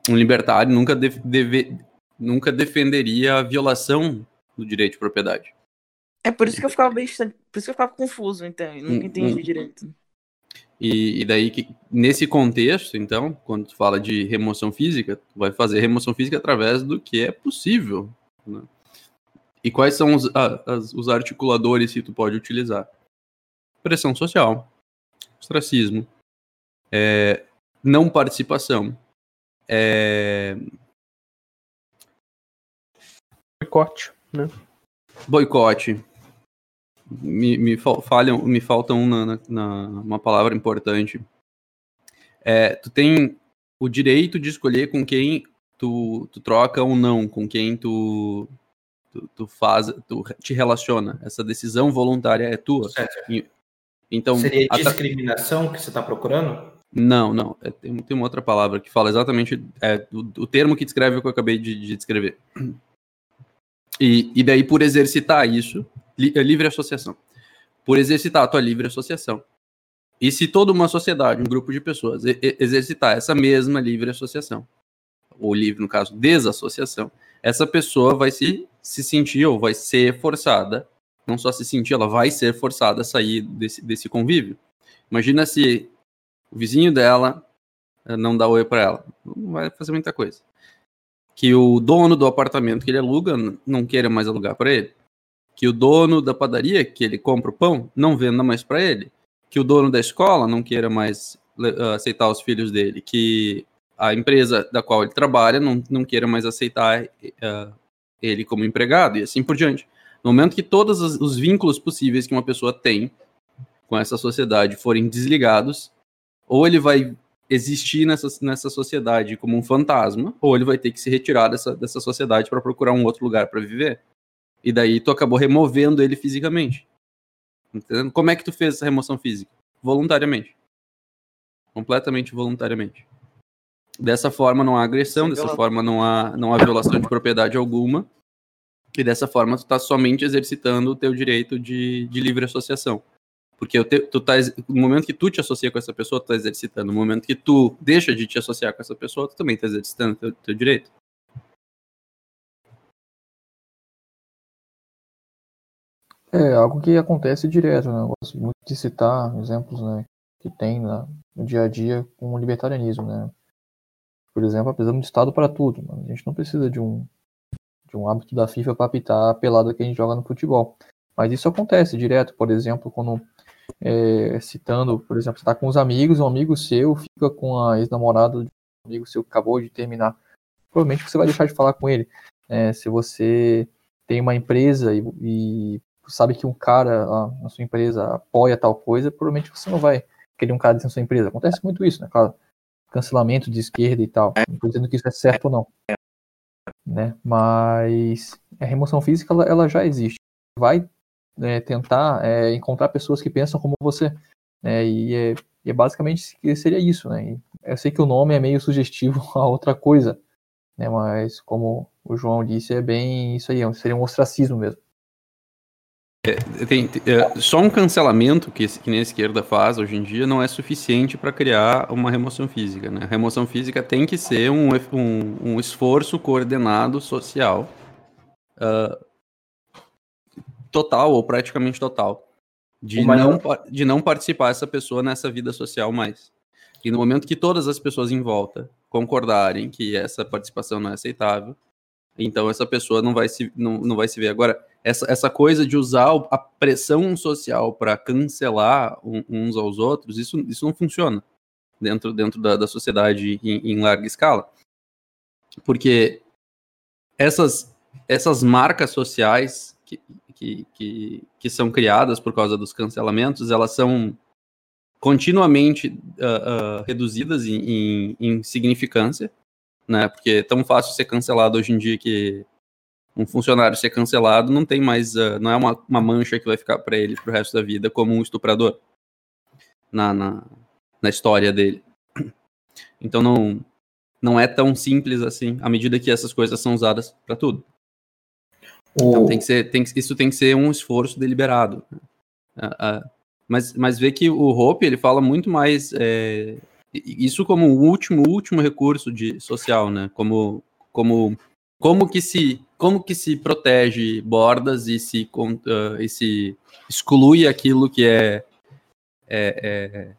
Um libertário nunca, deve, deve, nunca defenderia a violação do direito de propriedade. É por isso que eu ficava bem, por isso que eu ficava confuso, então, eu nunca entendi direito. E, e, daí que nesse contexto, então, quando tu fala de remoção física, tu vai fazer remoção física através do que é possível. Né? E quais são os, as, os articuladores que tu pode utilizar? Pressão social, ostracismo, é, não participação, é... boicote, né? Boicote. Me, me, falham, me falta uma, na, na, uma palavra importante. É, tu tem o direito de escolher com quem tu, tu troca ou não, com quem tu, tu, tu faz, tu te relaciona. Essa decisão voluntária é tua. Certo. Então, Seria discriminação que você está procurando? Não, não. É, tem, tem, uma outra palavra que fala exatamente é, o, o, termo que descreve o que eu acabei de, de descrever. E, e, daí, por exercitar isso, li, é livre associação. Por exercitar a tua livre associação. E se toda uma sociedade, um grupo de pessoas, e, e, exercitar essa mesma livre associação, ou livre, no caso, desassociação, essa pessoa vai se, se sentir ou vai ser forçada, não só se sentir, ela vai ser forçada a sair desse, desse convívio. Imagina se o vizinho dela eh, não dá oi para ela. Não vai fazer muita coisa. Que o dono do apartamento que ele aluga não queira mais alugar para ele. Que o dono da padaria que ele compra o pão não venda mais para ele. Que o dono da escola não queira mais uh, aceitar os filhos dele. Que a empresa da qual ele trabalha não, não queira mais aceitar uh, ele como empregado e assim por diante. No momento que todos os vínculos possíveis que uma pessoa tem com essa sociedade forem desligados, ou ele vai existir nessa, nessa sociedade como um fantasma, ou ele vai ter que se retirar dessa, dessa sociedade para procurar um outro lugar para viver. E daí tu acabou removendo ele fisicamente. Entendeu? Como é que tu fez essa remoção física? Voluntariamente. Completamente voluntariamente. Dessa forma não há agressão, dessa forma não há, não há violação de propriedade alguma. E dessa forma tu está somente exercitando o teu direito de, de livre associação. Porque te, tu tá, no momento que tu te associa com essa pessoa, tu tá exercitando. No momento que tu deixa de te associar com essa pessoa, tu também tá exercitando teu, teu direito. É algo que acontece direto, né? Eu gosto muito de citar exemplos né, que tem né, no dia a dia com o libertarianismo, né? Por exemplo, apesar de Estado para tudo, a gente não precisa de um, de um hábito da FIFA para apitar a pelada que a gente joga no futebol. Mas isso acontece direto, por exemplo, quando é, citando, por exemplo, você está com os amigos, um amigo seu fica com a ex-namorada de um amigo seu que acabou de terminar. Provavelmente você vai deixar de falar com ele. É, se você tem uma empresa e, e sabe que um cara na sua empresa apoia tal coisa, provavelmente você não vai querer um cara dentro da sua empresa. Acontece muito isso, né? Claro, cancelamento de esquerda e tal. Não estou dizendo que isso é certo ou não. Né? Mas a remoção física ela, ela já existe. Vai é, tentar é, encontrar pessoas que pensam como você. Né? E, é, e é basicamente seria isso. Né? eu sei que o nome é meio sugestivo a outra coisa, né? mas como o João disse, é bem isso aí, é seria um ostracismo mesmo. É, tem, é, só um cancelamento que, que nem a esquerda faz hoje em dia não é suficiente para criar uma remoção física. Né? A remoção física tem que ser um, um, um esforço coordenado social uh, total ou praticamente total de não, de não participar essa pessoa nessa vida social mais. E no momento que todas as pessoas em volta concordarem que essa participação não é aceitável, então essa pessoa não vai se, não, não vai se ver. Agora, essa, essa coisa de usar a pressão social para cancelar uns aos outros, isso, isso não funciona dentro, dentro da, da sociedade em, em larga escala. Porque essas, essas marcas sociais que, que, que, que são criadas por causa dos cancelamentos, elas são continuamente uh, uh, reduzidas em, em, em, significância, né? Porque é tão fácil ser cancelado hoje em dia que um funcionário ser cancelado não tem mais, uh, não é uma, uma mancha que vai ficar para ele pro resto da vida como um estuprador na, na, na história dele. Então não, não é tão simples assim, à medida que essas coisas são usadas para tudo. O... Então tem que ser, tem que, isso tem que ser um esforço deliberado. Uh, uh, mas, mas vê que o Hope ele fala muito mais é, isso como o último último recurso de social, né? Como como como que se como que se protege bordas e se uh, e se exclui aquilo que é, é, é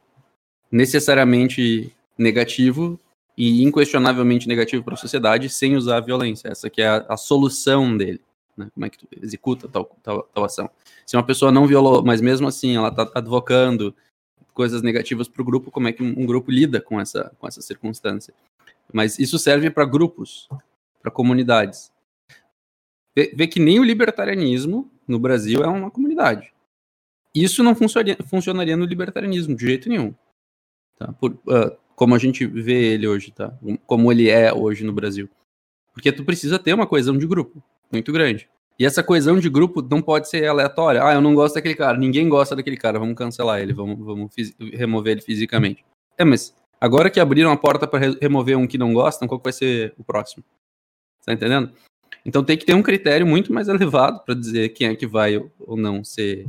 necessariamente negativo e inquestionavelmente negativo para a sociedade sem usar a violência. Essa que é a, a solução dele. Né? Como é que tu executa tal, tal, tal ação? Se uma pessoa não violou, mas mesmo assim ela está advocando coisas negativas para o grupo, como é que um, grupo lida com essa, com essa circunstância? Mas isso serve para grupos, para comunidades. Vê, vê, que nem o libertarianismo no Brasil é uma comunidade. Isso não funcionaria, funcionaria no libertarianismo de jeito nenhum. Tá? Por, uh, como a gente vê ele hoje, tá? Como ele é hoje no Brasil. Porque tu precisa ter uma coesão de grupo muito grande. E essa coesão de grupo não pode ser aleatória. Ah, eu não gosto daquele cara, ninguém gosta daquele cara, vamos cancelar ele, vamos, vamos remover ele fisicamente. É, mas agora que abriram a porta para re remover um que não gostam, qual vai ser o próximo? Tá entendendo? Então tem que ter um critério muito mais elevado para dizer quem é que vai ou não ser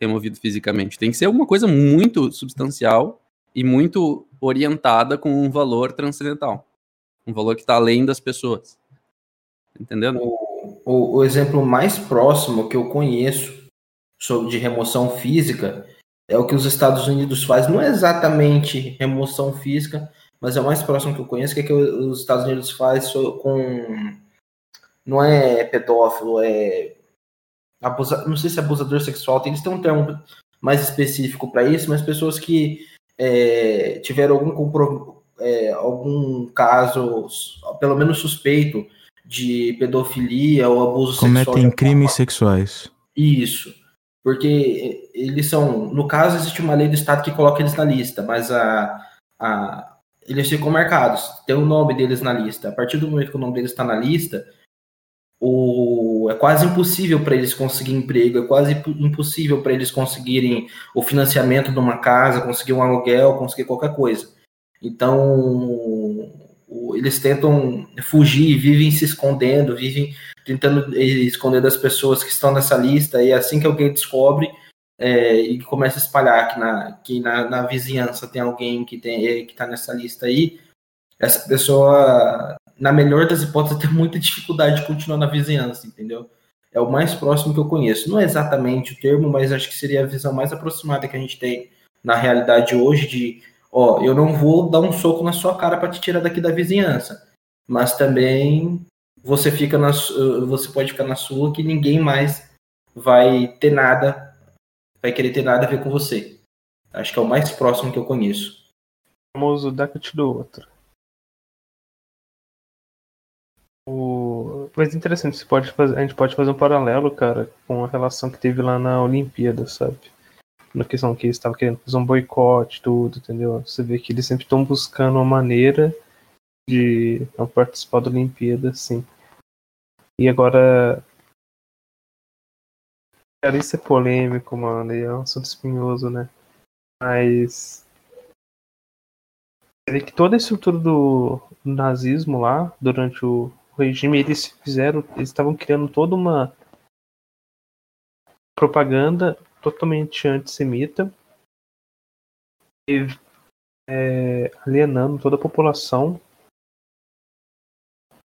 removido fisicamente. Tem que ser alguma coisa muito substancial e muito orientada com um valor transcendental. Um valor que está além das pessoas. Entendendo? O, o, exemplo mais próximo que eu conheço sobre de remoção física é o que os Estados Unidos faz. Não é exatamente remoção física, mas é o mais próximo que eu conheço, que é que os Estados Unidos faz com. Não é pedófilo, é. Abusa, não sei se é abusador sexual, eles têm um termo mais específico para isso, mas pessoas que é, tiveram algum, compro, é, algum caso, pelo menos suspeito, de pedofilia ou abuso Cometem sexual. Cometem crimes sexuais. Isso. Porque eles são. No caso, existe uma lei do Estado que coloca eles na lista, mas a, a, eles ficam marcados. Tem o nome deles na lista. A partir do momento que o nome deles está na lista, o, é quase impossível para eles conseguirem emprego, é quase impossível para eles conseguirem o financiamento de uma casa, conseguir um aluguel, conseguir qualquer coisa. Então, eles tentam fugir, vivem se escondendo, vivem tentando esconder das pessoas que estão nessa lista, e assim que alguém descobre é, e começa a espalhar que, na, que na, na vizinhança tem alguém que está nessa lista aí, essa pessoa, na melhor das hipóteses, tem muita dificuldade de continuar na vizinhança, entendeu? É o mais próximo que eu conheço. Não é exatamente o termo, mas acho que seria a visão mais aproximada que a gente tem na realidade hoje de ó, eu não vou dar um soco na sua cara para te tirar daqui da vizinhança, mas também você fica na, você pode ficar na sua que ninguém mais vai ter nada, vai querer ter nada a ver com você. Acho que é o mais próximo que eu conheço. O famoso Dacket do outro. O... Mas interessante, pode fazer, a gente pode fazer um paralelo, cara, com a relação que teve lá na Olimpíada, sabe? Na questão que eles estavam querendo fazer um boicote, tudo, entendeu? Você vê que eles sempre estão buscando uma maneira de não participar da Olimpíada, assim. E agora. Cara, isso é polêmico, mano, e é um assunto espinhoso, né? Mas. Você vê que toda a estrutura do nazismo lá, durante o regime, eles fizeram. Eles estavam criando toda uma propaganda totalmente antissemita e é, alienando toda a população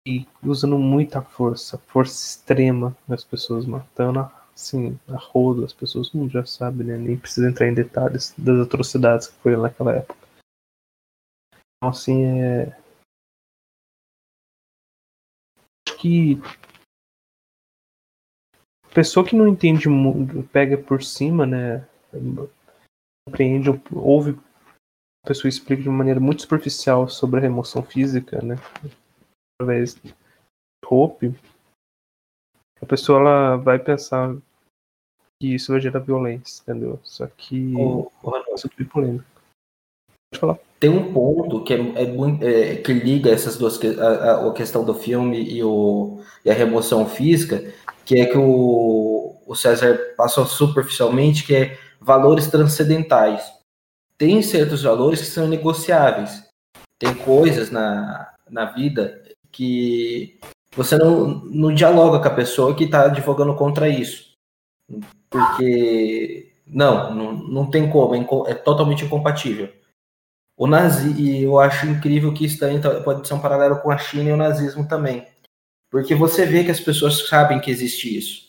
e usando muita força, força extrema das pessoas, matando assim, a roda as pessoas, mundo já sabe, né? Nem precisa entrar em detalhes das atrocidades que foi naquela época. Então assim é. Acho que pessoa que não entende muito, pega por cima, né? Compreende, ouve a pessoa explica de uma maneira muito superficial sobre a remoção física, né? Através de Hope, a pessoa ela vai pensar que isso vai gerar violência, entendeu? Só que oh, isso é polêmico. falar. Tem um ponto que é, é muito é, que liga essas duas a, a, questão do filme e, o, e a remoção física, que é que o, o César passou superficialmente, que é valores transcendentais. Tem certos valores que são negociáveis. Tem coisas na, na vida que você não, não dialoga com a pessoa que está advogando contra isso. Porque, não, não, não tem como, é, é totalmente incompatível. O nazi, e eu acho incrível que isso daí pode ser um paralelo com a China e o nazismo também. Porque você vê que as pessoas sabem que existe isso.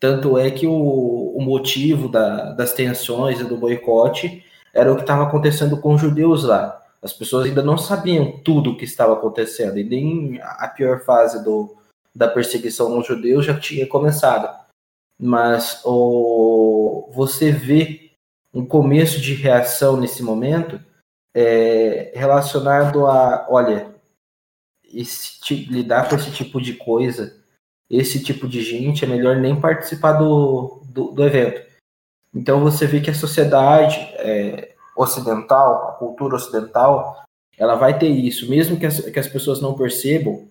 Tanto é que o, o motivo da, das tensões e do boicote era o que estava acontecendo com os judeus lá. As pessoas ainda não sabiam tudo o que estava acontecendo, e nem a pior fase do, da perseguição aos judeus já tinha começado. Mas o, você vê um começo de reação nesse momento é, relacionado a, olha, esse, lidar com esse tipo de coisa, esse tipo de gente, é melhor nem participar do, do, do evento. Então você vê que a sociedade é, ocidental, a cultura ocidental, ela vai ter isso, mesmo que as, que as pessoas não percebam,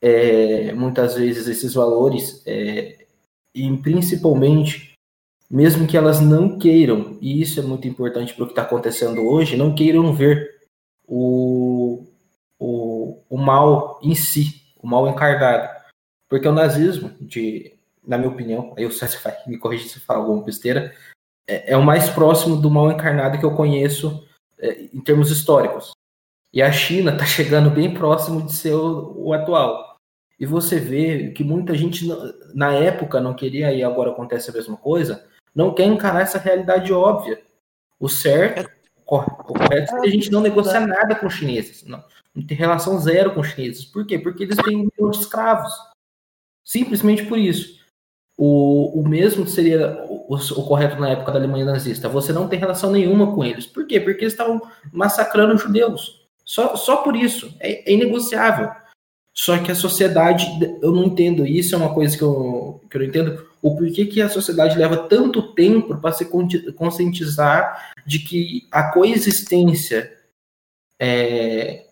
é, muitas vezes esses valores, é, e principalmente mesmo que elas não queiram, e isso é muito importante para o que está acontecendo hoje, não queiram ver o, o, mal em si, o mal encarnado. Porque o nazismo, de, na minha opinião, aí o César vai me corrigir se falar alguma besteira, é, é, o mais próximo do mal encarnado que eu conheço é, em termos históricos. E a China está chegando bem próximo de ser o, o atual. E você vê que muita gente na época não queria e agora acontece a mesma coisa, não quer encarar essa realidade óbvia. O certo, o correto é a gente não negocia nada com os chineses. Não, não tem relação zero com os chineses. Por quê? Porque eles têm um milhão de escravos. Simplesmente por isso. O, o mesmo seria o, o, correto na época da Alemanha nazista. Você não tem relação nenhuma com eles. Por quê? Porque eles estavam massacrando os judeus. Só, só por isso. É, é inegociável. Só que a sociedade, eu não entendo isso, é uma coisa que eu, que eu não entendo o porquê que a sociedade leva tanto tempo para se conscientizar de que a coexistência é,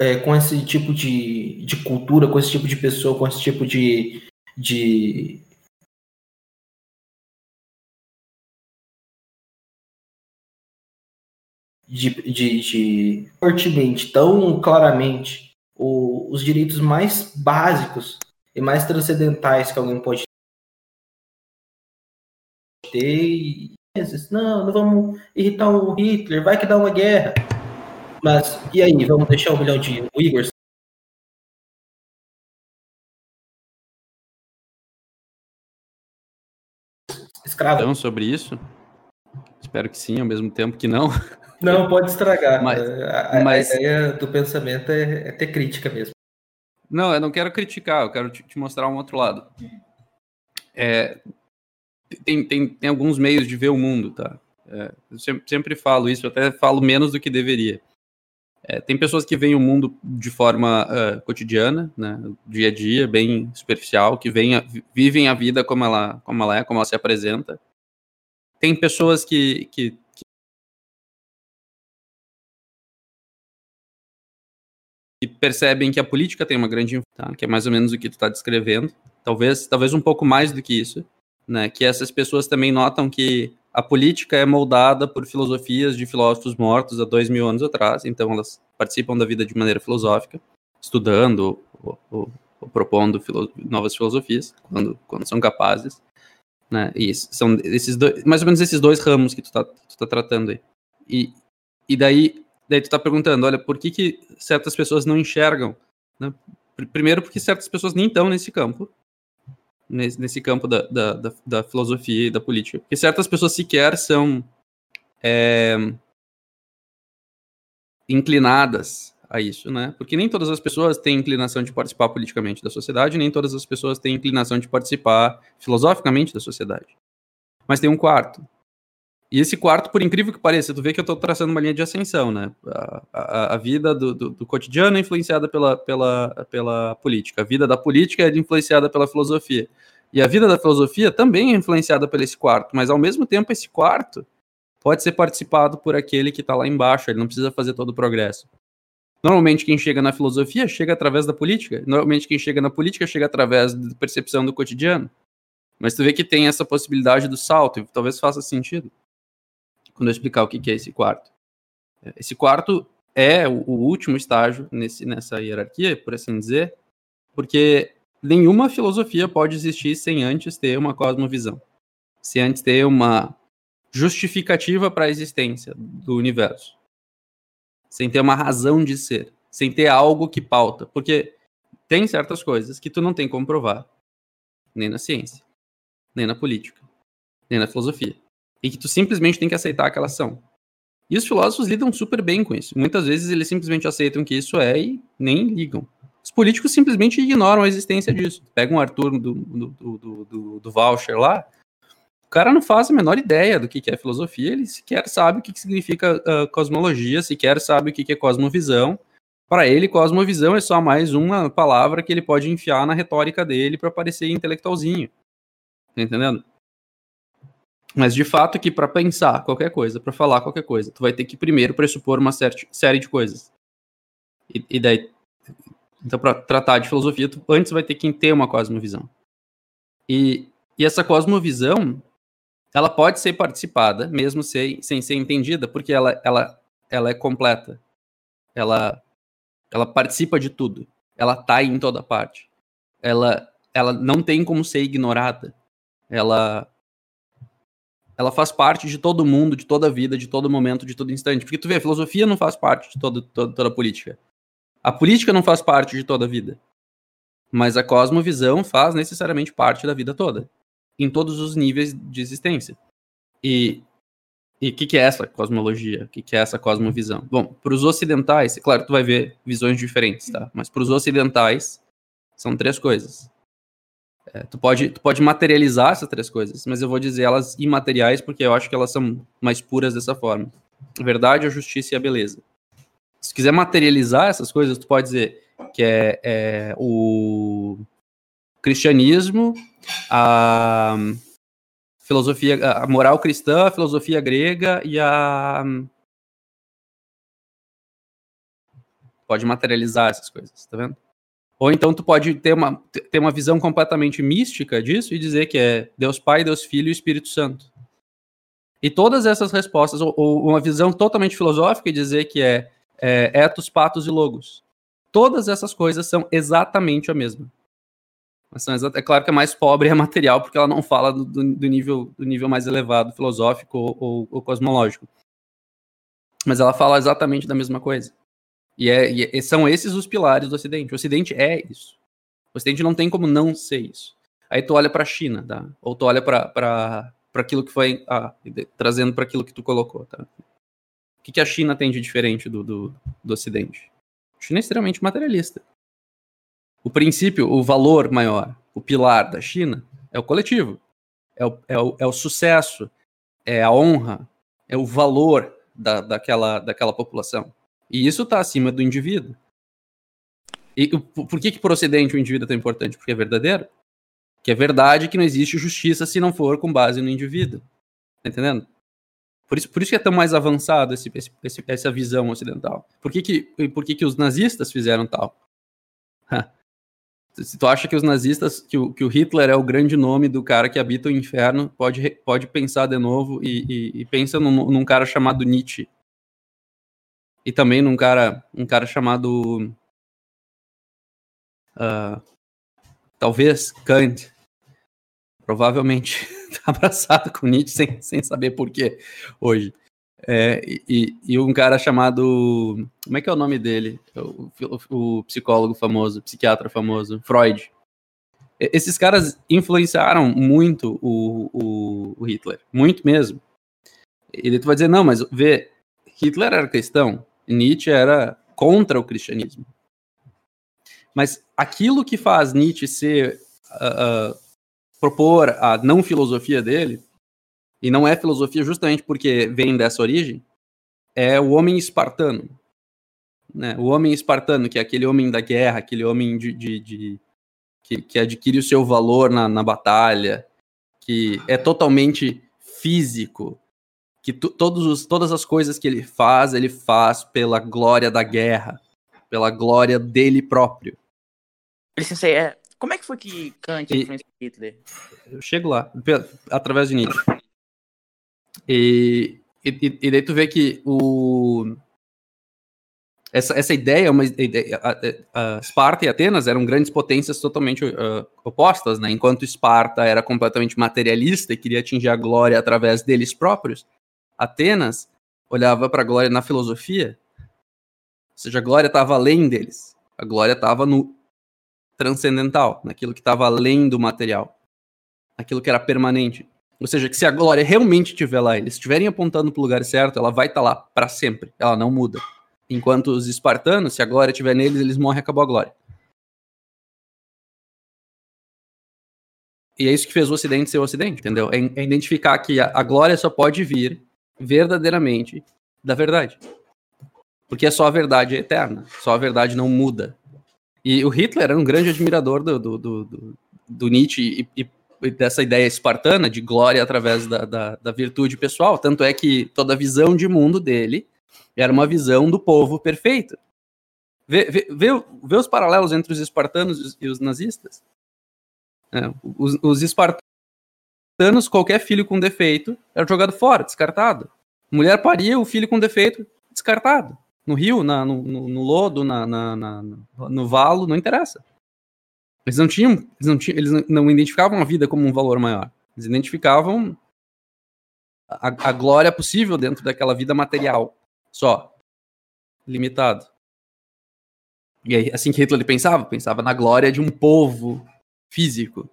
é, com esse tipo de, de cultura, com esse tipo de pessoa, com esse tipo de, de de, de, de fortemente, tão claramente o, os direitos mais básicos e mais transcendentais que alguém pode ter. E, não, não vamos irritar o Hitler, vai que dá uma guerra. Mas e aí, vamos deixar o milhão de o Igor escravo. Então, sobre isso? Espero que sim, ao mesmo tempo que não. Não, pode estragar. Mas, a, mas... a ideia do pensamento é, é ter crítica mesmo. Não, eu não quero criticar, eu quero te, te mostrar um outro lado. É, tem, tem, tem alguns meios de ver o mundo, tá? É, eu sempre, sempre falo isso, eu até falo menos do que deveria. É, tem pessoas que veem o mundo de forma uh, cotidiana, né, dia a dia, bem superficial, que vem a, vivem a vida como ela, como ela é, como ela se apresenta. Tem pessoas que, que e percebem que a política tem uma grande tá? que é mais ou menos o que tu está descrevendo, talvez talvez um pouco mais do que isso, né? Que essas pessoas também notam que a política é moldada por filosofias de filósofos mortos há dois mil anos atrás, então elas participam da vida de maneira filosófica, estudando ou, ou, ou propondo filo novas filosofias quando quando são capazes, né? E são esses dois, mais ou menos esses dois ramos que tu está tá tratando aí. E, e daí Daí tu tá perguntando, olha, por que, que certas pessoas não enxergam? Né? Primeiro porque certas pessoas nem estão nesse campo, nesse, nesse campo da, da, da, da, filosofia e da política. Porque certas pessoas sequer são é, inclinadas a isso, né? Porque nem todas as pessoas têm inclinação de participar politicamente da sociedade, nem todas as pessoas têm inclinação de participar filosoficamente da sociedade. Mas tem um quarto, e esse quarto, por incrível que pareça, tu vê que eu estou traçando uma linha de ascensão, né? A, a, a vida do, do, do, cotidiano é influenciada pela, pela, pela política, a vida da política é influenciada pela filosofia. E a vida da filosofia também é influenciada por esse quarto, mas ao mesmo tempo esse quarto pode ser participado por aquele que está lá embaixo, ele não precisa fazer todo o progresso. Normalmente quem chega na filosofia chega através da política, normalmente quem chega na política chega através da percepção do cotidiano. Mas tu vê que tem essa possibilidade do salto, e talvez faça sentido quando eu explicar o que é esse quarto. Esse quarto é o último estágio nesse, nessa hierarquia, por assim dizer, porque nenhuma filosofia pode existir sem antes ter uma cosmovisão, sem antes ter uma justificativa para a existência do universo, sem ter uma razão de ser, sem ter algo que pauta, porque tem certas coisas que tu não tem como provar, nem na ciência, nem na política, nem na filosofia, e que tu simplesmente tem que aceitar que elas são. E os filósofos lidam super bem com isso. Muitas vezes eles simplesmente aceitam que isso é e nem ligam. Os políticos simplesmente ignoram a existência disso. Pega um Arthur do, do, do, do, do Voucher lá, o cara não faz a menor ideia do que é filosofia, ele sequer sabe o que significa uh, cosmologia, sequer sabe o que é cosmovisão. Para ele, cosmovisão é só mais uma palavra que ele pode enfiar na retórica dele para parecer intelectualzinho. Tá entendendo? Mas de fato que para pensar qualquer coisa, para falar qualquer coisa, tu vai ter que primeiro pressupor uma série de coisas. E, e daí, então para tratar de filosofia, tu antes vai ter que ter uma cosmovisão. E, e essa cosmovisão, ela pode ser participada, mesmo sem, sem ser entendida, porque ela, ela, ela é completa. Ela, ela participa de tudo. Ela tá em toda parte. Ela, ela não tem como ser ignorada. Ela, ela faz parte de todo mundo, de toda vida, de todo momento, de todo instante. Porque tu vê, a filosofia não faz parte de todo, todo, toda a política. A política não faz parte de toda a vida. Mas a cosmovisão faz necessariamente parte da vida toda em todos os níveis de existência. E o que, que, é essa cosmologia? O que, que, é essa cosmovisão? Bom, para os ocidentais, claro, tu vai ver visões diferentes, tá? Mas para os ocidentais são três coisas. É, tu, pode, tu pode materializar essas três coisas, mas eu vou dizer elas imateriais porque eu acho que elas são mais puras dessa forma. A verdade, a justiça e a beleza. Se quiser materializar essas coisas, tu pode dizer que é, é o cristianismo, a filosofia, a moral cristã, a filosofia grega e a pode materializar essas coisas, tá vendo? Ou então tu pode ter uma, ter uma visão completamente mística disso e dizer que é Deus Pai, Deus Filho e Espírito Santo. E todas essas respostas, ou, ou uma visão totalmente filosófica e dizer que é, é etos, patos e logos. Todas essas coisas são exatamente a mesma. É claro que é mais pobre é material, porque ela não fala do, do, nível, do nível mais elevado, filosófico ou, ou, ou, cosmológico. Mas ela fala exatamente da mesma coisa. E, é, e são esses os pilares do Ocidente. O Ocidente é isso. O Ocidente não tem como não ser isso. Aí tu olha para a China, tá? Ou tu olha para aquilo que foi. Ah, trazendo para aquilo que tu colocou, tá? O que, que a China tem de diferente do, do, do Ocidente? A China é extremamente materialista. O princípio, o valor maior, o pilar da China é o coletivo, é o, é o, é o sucesso, é a honra, é o valor da, daquela, daquela população. E isso está acima do indivíduo. E por que, que Ocidente o indivíduo é tão importante? Porque é verdadeiro. Que é verdade que não existe justiça se não for com base no indivíduo. Tá entendendo? Por isso, por isso que é tão mais avançado esse, esse, essa visão ocidental. Por que, que, por que, que os nazistas fizeram tal? Se tu acha que os nazistas, que o, que o Hitler é o grande nome do cara que habita o inferno, pode, pode pensar de novo e, e, e pensa num, num, cara chamado Nietzsche. E também num cara, um cara chamado. Uh, talvez Kant. Provavelmente tá abraçado com Nietzsche sem, sem saber porquê hoje. É, e, e, um cara chamado. Como é que é o nome dele? O, o, o psicólogo famoso, psiquiatra famoso, Freud. Esses caras influenciaram muito o, o, Hitler, muito mesmo. E tu vai dizer, não, mas vê, Hitler era cristão, Nietzsche era contra o cristianismo. Mas aquilo que faz Nietzsche ser uh, uh, propor a não filosofia dele e não é filosofia justamente porque vem dessa origem, é o homem espartano. Né? O homem espartano, que é aquele homem da guerra, aquele homem de, de, de que, que, adquire o seu valor na, na batalha, que é totalmente físico, que todos os, todas as coisas que ele faz, ele faz pela glória da guerra, pela glória dele próprio. Aí, é, como é que foi que Kant influenciou Hitler? Eu chego lá, através de Nietzsche. E, e, e daí tu vê que o, essa, essa ideia é uma ideia. A, a Esparta e Atenas eram grandes potências totalmente uh, opostas, né? Enquanto Esparta era completamente materialista e queria atingir a glória através deles próprios, Atenas olhava para a glória na filosofia, ou seja, a glória estava além deles. A glória estava no transcendental, naquilo que estava além do material, naquilo que era permanente. Ou seja, que se a glória realmente estiver lá, eles estiverem apontando para o lugar certo, ela vai estar lá para sempre, ela não muda. Enquanto os espartanos, se a glória estiver neles, eles morrem, acabou a glória. E é isso que fez o Ocidente ser o Ocidente, entendeu? É, é identificar que a glória só pode vir verdadeiramente da verdade. Porque é só a verdade é eterna, só a verdade não muda. E o Hitler era um grande admirador do, do, do, do, Nietzsche e, e dessa ideia espartana de glória através da, da, da, virtude pessoal. Tanto é que toda a visão de mundo dele era uma visão do povo perfeito. Vê, vê, vê, vê os paralelos entre os espartanos e os nazistas. É, os, os, espartanos, qualquer filho com defeito era jogado fora, descartado. Mulher paria o filho com defeito, descartado. No rio, na, no, no, lodo, na, na, na, no valo, não interessa. Eles não tinham, eles não, tinham, eles não identificavam a vida como um valor maior. Eles identificavam a, a glória possível dentro daquela vida material, só, limitado. E aí, assim que Hitler pensava, pensava na glória de um povo físico.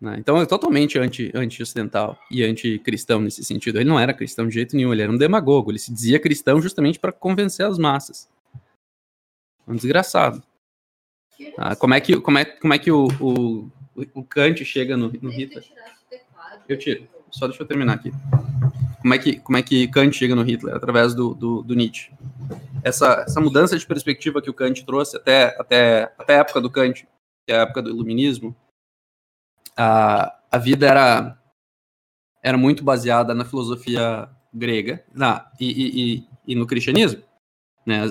Né? Então é totalmente anti, anti-ocidental e anticristão nesse sentido. Ele não era cristão de jeito nenhum, ele era um demagogo. Ele se dizia cristão justamente para convencer as massas. Um desgraçado. Ah, como é que, como é, como é que o, o, o Kant chega no, no Hitler? Eu tiro. Só deixa eu terminar aqui. Como é que, como é que Kant chega no Hitler? Através do, do, do Nietzsche. Essa, essa mudança de perspectiva que o Kant trouxe até, até, até a época do Kant, que é a época do iluminismo, a, a vida era, era muito baseada na filosofia grega na, e, e, e, no cristianismo. Né?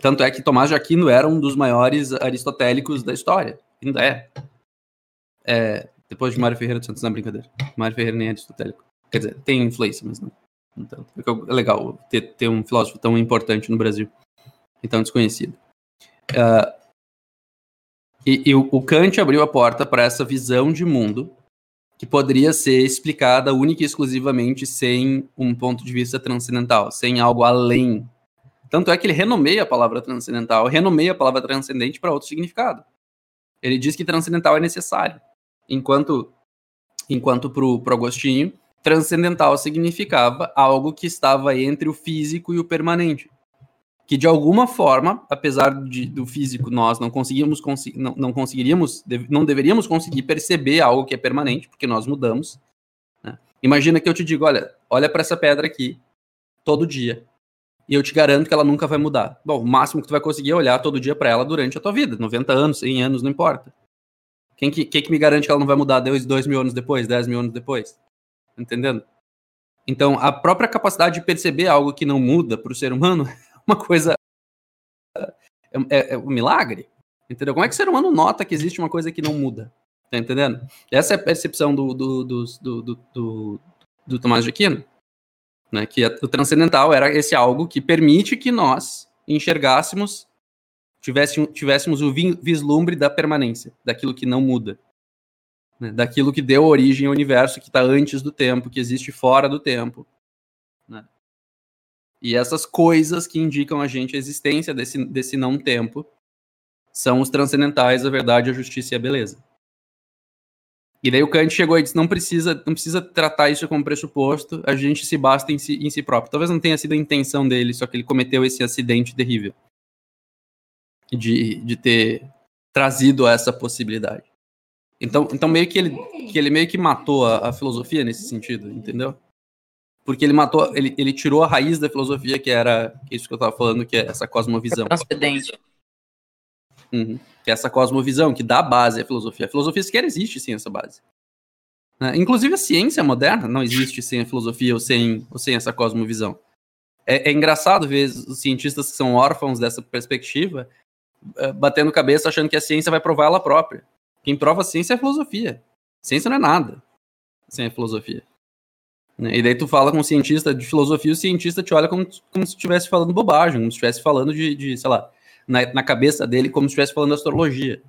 Tanto é que Tomás de Aquino era um dos maiores aristotélicos da história. Ainda é. é depois de Mário Ferreira de Santos, não brincadeira. Mário Ferreira nem é aristotélico. Quer dizer, tem influência, mas não. tanto. É legal ter, ter um filósofo tão importante no Brasil e tão desconhecido. Uh, e, e o, o Kant abriu a porta para essa visão de mundo que poderia ser explicada única e exclusivamente sem um ponto de vista transcendental, sem algo além. Tanto é que ele renomeia a palavra transcendental, renomeia a palavra transcendente para outro significado. Ele diz que transcendental é necessário, enquanto enquanto para Agostinho, transcendental significava algo que estava entre o físico e o permanente que de alguma forma, apesar de, do físico nós não conseguimos não, não conseguiríamos, não deveríamos conseguir perceber algo que é permanente, porque nós mudamos. Né? Imagina que eu te digo, olha, olha para essa pedra aqui todo dia, e eu te garanto que ela nunca vai mudar. Bom, o máximo que tu vai conseguir é olhar todo dia para ela durante a tua vida, 90 anos, 100 anos, não importa. Quem que, quem que me garante que ela não vai mudar dois, dois mil anos depois, 10 mil anos depois? Entendendo? Então, a própria capacidade de perceber algo que não muda para o ser humano uma coisa. É, é, é, um milagre. Entendeu? Como é que o ser humano nota que existe uma coisa que não muda? Tá entendendo? Essa é a percepção do, do, do, do, do, do Tomás de Aquino. Né? Que o transcendental era esse algo que permite que nós enxergássemos, tivéssemos, tivéssemos o vislumbre da permanência, daquilo que não muda. Né? Daquilo que deu origem ao universo, que está antes do tempo, que existe fora do tempo. E essas coisas que indicam a gente a existência desse, desse não tempo são os transcendentais, a verdade, a justiça e a beleza. E daí o Kant chegou e disse: não precisa, não precisa tratar isso como pressuposto, a gente se basta em si, em si próprio. Talvez não tenha sido a intenção dele, só que ele cometeu esse acidente terrível de, de ter trazido essa possibilidade. Então, então meio que ele, que ele meio que matou a, a filosofia nesse sentido, entendeu? Porque ele matou, ele, ele tirou a raiz da filosofia, que era isso que eu estava falando, que é essa cosmovisão. Transcendente. Uhum. Que é essa cosmovisão, que dá base à filosofia. A filosofia sequer existe sem essa base. Né? Inclusive a ciência moderna não existe sem a filosofia ou sem, ou sem essa cosmovisão. É, é engraçado ver os cientistas que são órfãos dessa perspectiva uh, batendo cabeça achando que a ciência vai provar ela própria. Quem prova a ciência é a filosofia. Ciência não é nada sem a filosofia. Né? E daí tu fala com um cientista de filosofia, o cientista te olha como, como se estivesse falando bobagem, como se estivesse falando de, de sei lá, na, na, cabeça dele, como se estivesse falando de astrologia.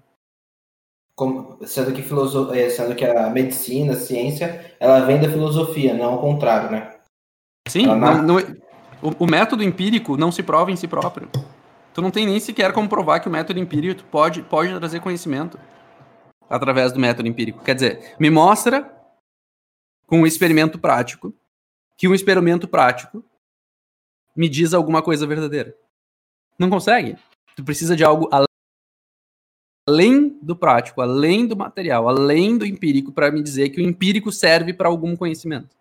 Como, sendo, que filoso, é, sendo que a medicina, a ciência, ela vem da filosofia, não ao contrário, né? Sim, não, não, o, o, método empírico não se prova em si próprio. Tu não tem nem sequer como provar que o método empírico pode, pode trazer conhecimento através do método empírico. Quer dizer, me mostra com um experimento prático que um experimento prático me diz alguma coisa verdadeira. Não consegue. Tu precisa de algo além do prático, além do material, além do empírico para me dizer que o empírico serve para algum conhecimento.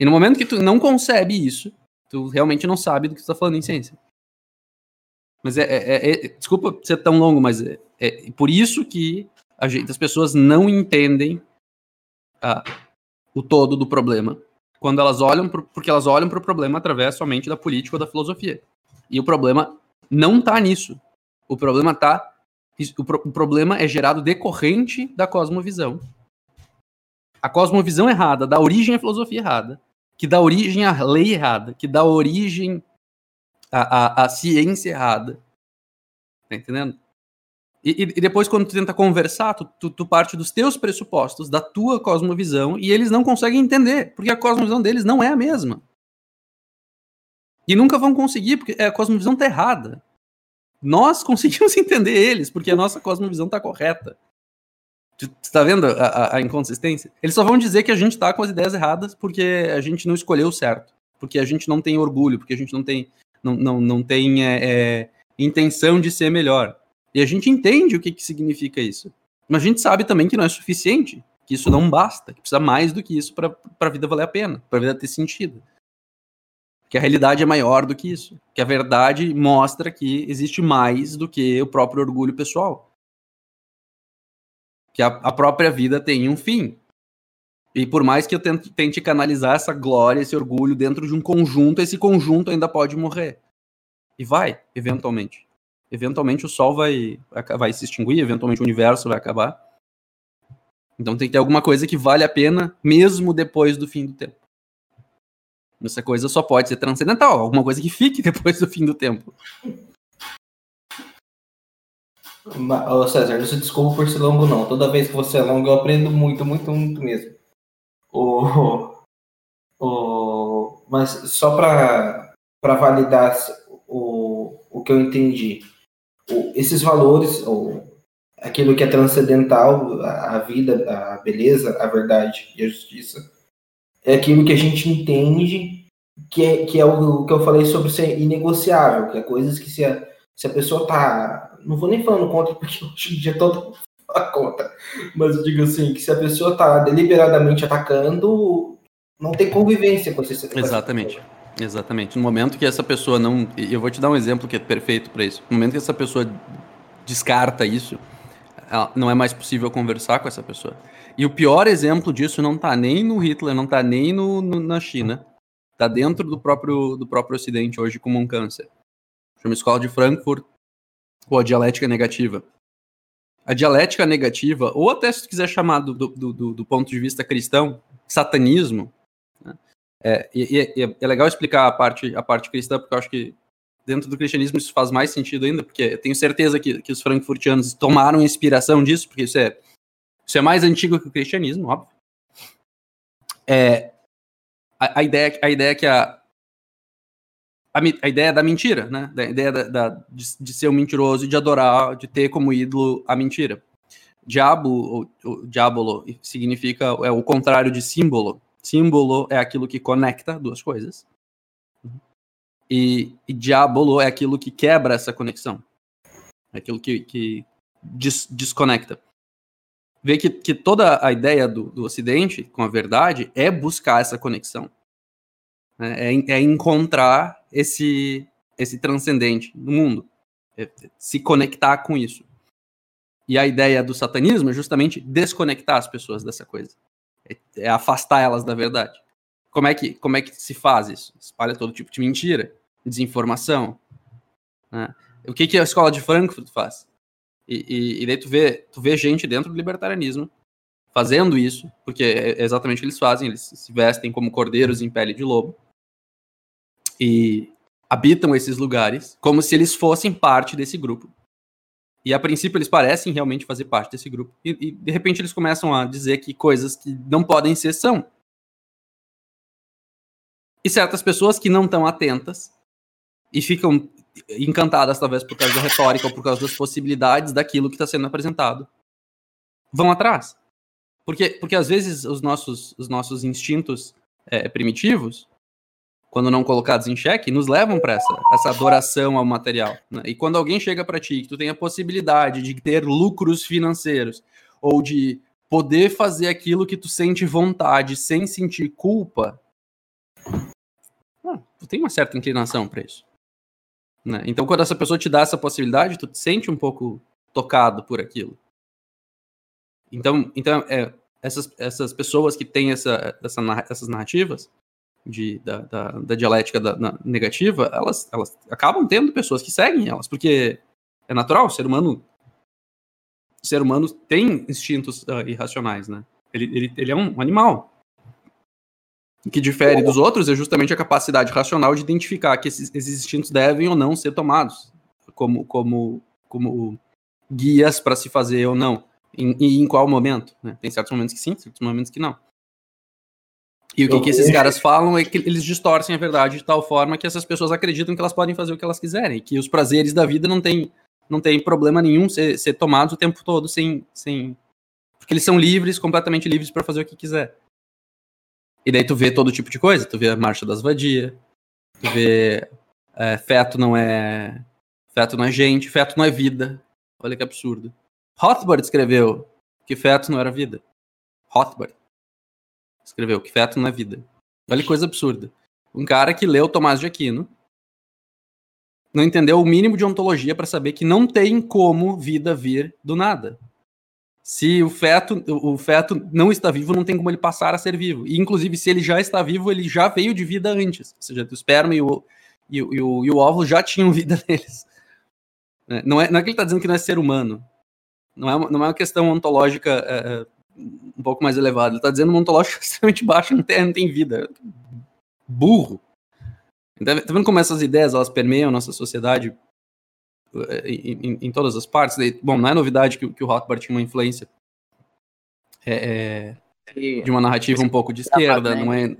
E no momento que tu não concebe isso, tu realmente não sabe do que tu está falando em ciência. Mas é, é, é, desculpa ser tão longo, mas é, é por isso que gente, as pessoas não entendem ah, o todo do problema quando elas olham pro, porque elas olham para o problema através somente da política ou da filosofia. E o problema não está nisso. O problema tá o, pro, o problema é gerado decorrente da cosmovisão. A cosmovisão errada dá origem à filosofia errada, que dá origem à lei errada, que dá origem à, à, à ciência errada. Tá entendendo? E, e, depois, quando tu tenta conversar, tu, tu, tu, parte dos teus pressupostos, da tua cosmovisão, e eles não conseguem entender, porque a cosmovisão deles não é a mesma. E nunca vão conseguir, porque a cosmovisão tá errada. Nós conseguimos entender eles, porque a nossa cosmovisão tá correta. Tu, tu tá vendo a, a, a, inconsistência? Eles só vão dizer que a gente tá com as ideias erradas porque a gente não escolheu certo. Porque a gente não tem orgulho, porque a gente não tem, não, não, não tem é, é, intenção de ser melhor. E a gente entende o que, que significa isso. Mas a gente sabe também que não é suficiente, que isso não basta, que precisa mais do que isso para a vida valer a pena, para a vida ter sentido. Que a realidade é maior do que isso. Que a verdade mostra que existe mais do que o próprio orgulho pessoal. Que a, a própria vida tem um fim. E por mais que eu tente, tente canalizar essa glória, esse orgulho dentro de um conjunto, esse conjunto ainda pode morrer. E vai, eventualmente eventualmente o Sol vai, vai se extinguir, eventualmente o universo vai acabar. Então tem que ter alguma coisa que vale a pena, mesmo depois do fim do tempo. Essa coisa só pode ser transcendental, alguma coisa que fique depois do fim do tempo. Ô César, não se desculpa por ser longo, não. Toda vez que você é longo, eu aprendo muito, muito, muito mesmo. O, o, mas só para validar o, o que eu entendi esses valores, ou aquilo que é transcendental, a, vida, a beleza, a verdade e a justiça, é aquilo que a gente entende que é, que é o, que eu falei sobre ser inegociável, que é coisas que se a, se a pessoa tá. Não vou nem falando contra, porque hoje em dia todo fala contra. Mas eu digo assim, que se a pessoa tá deliberadamente atacando, não tem convivência com esse Exatamente. Exatamente. No momento que essa pessoa não. Eu vou te dar um exemplo que é perfeito para isso. No momento que essa pessoa descarta isso, não é mais possível conversar com essa pessoa. E o pior exemplo disso não está nem no Hitler, não está nem no, no, na China. Está dentro do próprio, do próprio Ocidente hoje como um câncer. Chama Escola de Frankfurt, ou a dialética negativa. A dialética negativa, ou até se tu quiser chamar do, do, do, do ponto de vista cristão, satanismo, é, e, e, é legal explicar a parte, a parte cristã, porque eu acho que dentro do cristianismo isso faz mais sentido ainda, porque eu tenho certeza que, que os frankfurtianos tomaram inspiração disso, porque isso é, isso é mais antigo que o cristianismo, óbvio. É, a, a, ideia, a ideia que a, a, a ideia da mentira, né? Da ideia da, da de, de, ser um mentiroso e de adorar, de ter como ídolo a mentira. Diabo, ou, ou diabolo, significa é o contrário de símbolo. Símbolo é aquilo que conecta duas coisas. E, e diabolo é aquilo que quebra essa conexão. É aquilo que, que des, desconecta. Vê que, que toda a ideia do, do Ocidente com a verdade é buscar essa conexão. É, é, é encontrar esse, esse transcendente no mundo. É, se conectar com isso. E a ideia do satanismo é justamente desconectar as pessoas dessa coisa é, é afastar elas da verdade. Como é que como é que se faz isso? Espalha todo tipo de mentira, desinformação. Né? O que, que a escola de Frankfurt faz? E, e, e, daí tu vê, tu vê gente dentro do libertarianismo fazendo isso, porque é exatamente o que eles fazem, eles se vestem como cordeiros em pele de lobo e habitam esses lugares como se eles fossem parte desse grupo. E a princípio eles parecem realmente fazer parte desse grupo. E, e de repente eles começam a dizer que coisas que não podem ser são. E certas pessoas que não estão atentas e ficam encantadas, talvez por causa da retórica ou por causa das possibilidades daquilo que está sendo apresentado, vão atrás. Porque, porque às vezes os nossos, os nossos instintos é, primitivos, quando não colocados em xeque, nos levam para essa, essa adoração ao material. Né? E quando alguém chega para ti que tu tem a possibilidade de ter lucros financeiros ou de poder fazer aquilo que tu sente vontade sem sentir culpa, ah, tu tem uma certa inclinação para isso. Né? Então, quando essa pessoa te dá essa possibilidade, tu te sente um pouco tocado por aquilo. Então, então é, essas, essas pessoas que têm essa, essa, essas narrativas de, da, da, da dialética da, na, negativa, elas, elas acabam tendo pessoas que seguem elas, porque é natural, o ser humano o ser humano tem instintos uh, irracionais, né? Ele, ele, ele é um animal. O que difere dos outros é justamente a capacidade racional de identificar que esses, esses instintos devem ou não ser tomados como, como, como guias para se fazer ou não. E em, qual momento? Né? Tem certos momentos que sim, certos momentos que não. E o que, que, esses caras falam é que eles distorcem a verdade de tal forma que essas pessoas acreditam que elas podem fazer o que elas quiserem, que os prazeres da vida não tem, não tem problema nenhum ser, ser tomados o tempo todo sem, sem. Porque eles são livres, completamente livres para fazer o que quiser. E daí tu vê todo tipo de coisa, tu vê a marcha das vadias, tu vê é, feto não é. Feto não é gente, feto não é vida. Olha que absurdo. Rothbard escreveu que feto não era vida. Rothbard escreveu que feto é vida. Olha que coisa absurda. Um cara que leu Tomás de Aquino não entendeu o mínimo de ontologia para saber que não tem como vida vir do nada. Se o feto, o feto não está vivo, não tem como ele passar a ser vivo. E, inclusive, se ele já está vivo, ele já veio de vida antes. Ou seja, o esperma e o, e o, e o, e o óvulo já tinham vida neles. É, não é, não é que ele está dizendo que não é ser humano. Não é não é uma questão ontológica é um pouco mais elevada. Ele está dizendo uma ontológica extremamente baixa, não tem, não tem vida. Burro. Tá, tá vendo como essas ideias elas permeiam nossa sociedade é, em, em, em, todas as partes? Bom, não é novidade que, que o Rothbard tinha uma influência é, é, de uma narrativa um pouco de esquerda, não é,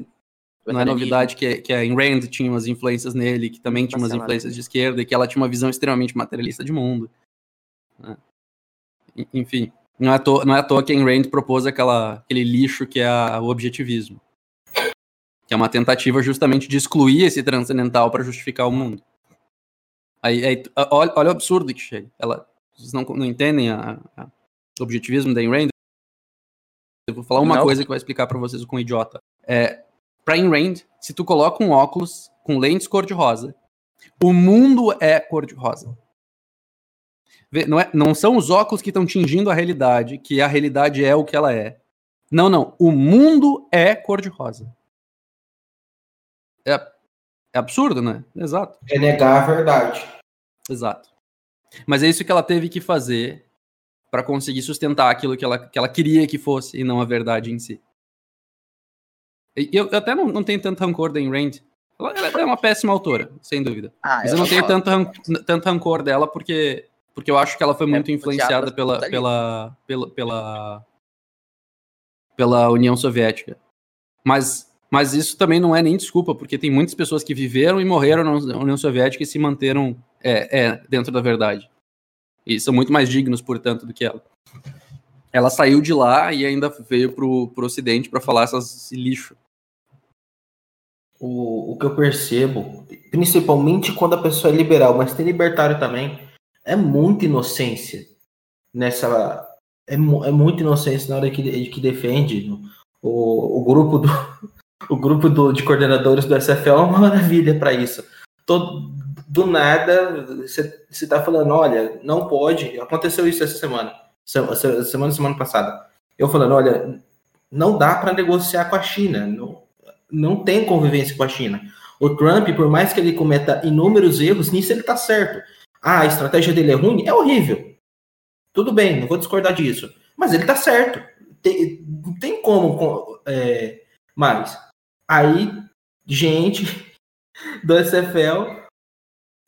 não é novidade que, que a Ayn Rand tinha umas influências nele, que também tinha umas influências de esquerda, e que ela tinha uma visão extremamente materialista de mundo. Né? Enfim, não é, à toa, não é à toa que Ayn Rand propôs aquela, aquele lixo que é a, o objetivismo. Que é uma tentativa justamente de excluir esse transcendental para justificar o mundo. Aí, aí olha, olha, o absurdo que chega. Ela, vocês não, não entendem o objetivismo da Ayn Rand? Eu vou falar uma não. coisa que vai explicar para vocês o com idiota. É, para Ayn Rand, se tu coloca um óculos com lentes cor-de-rosa, o mundo é cor-de-rosa. Não, é, não são os óculos que estão tingindo a realidade, que a realidade é o que ela é. Não, não. O mundo é cor-de-rosa. É, é absurdo, né? Exato. É negar a verdade. Exato. Mas é isso que ela teve que fazer para conseguir sustentar aquilo que ela, que ela queria que fosse e não a verdade em si. Eu, eu até não, não tenho tanto rancor da Ayn Rand. Ela, ela, é uma péssima autora, sem dúvida. Ah, Mas eu, não tenho tanto, tanto rancor dela porque porque eu acho que ela foi é, muito é, influenciada pela, pela, pela, pela, pela União Soviética. Mas, mas isso também não é nem desculpa, porque tem muitas pessoas que viveram e morreram na União Soviética e se manteram é, é, dentro da verdade. E são muito mais dignos, portanto, do que ela. Ela saiu de lá e ainda veio pro, pro Ocidente para falar essas, esse lixo. O, o que eu percebo, principalmente quando a pessoa é liberal, mas tem libertário também, é muita inocência nessa. É, é muita inocência na hora que, que defende. O, o grupo do. O grupo do, de coordenadores do SFL é uma maravilha para isso. Todo, do nada, você está falando, olha, não pode. Aconteceu isso essa semana. Semana, semana passada. Eu falando, olha, não dá para negociar com a China. Não, não tem convivência com a China. O Trump, por mais que ele cometa inúmeros erros, nisso ele está certo. Ah, a estratégia dele é ruim? É horrível. Tudo bem, não vou discordar disso. Mas ele está certo. Tem, não tem como é, mais. Aí, gente do SFL,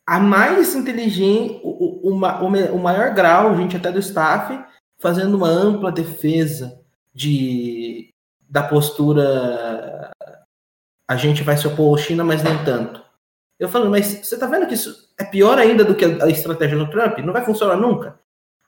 a mais inteligente, o, o, o, o maior grau, gente até do staff, fazendo uma ampla defesa de, da postura a gente vai se opor à China, mas nem tanto. Eu falo, mas você tá vendo que isso é pior ainda do que a estratégia do Trump? Não vai funcionar nunca?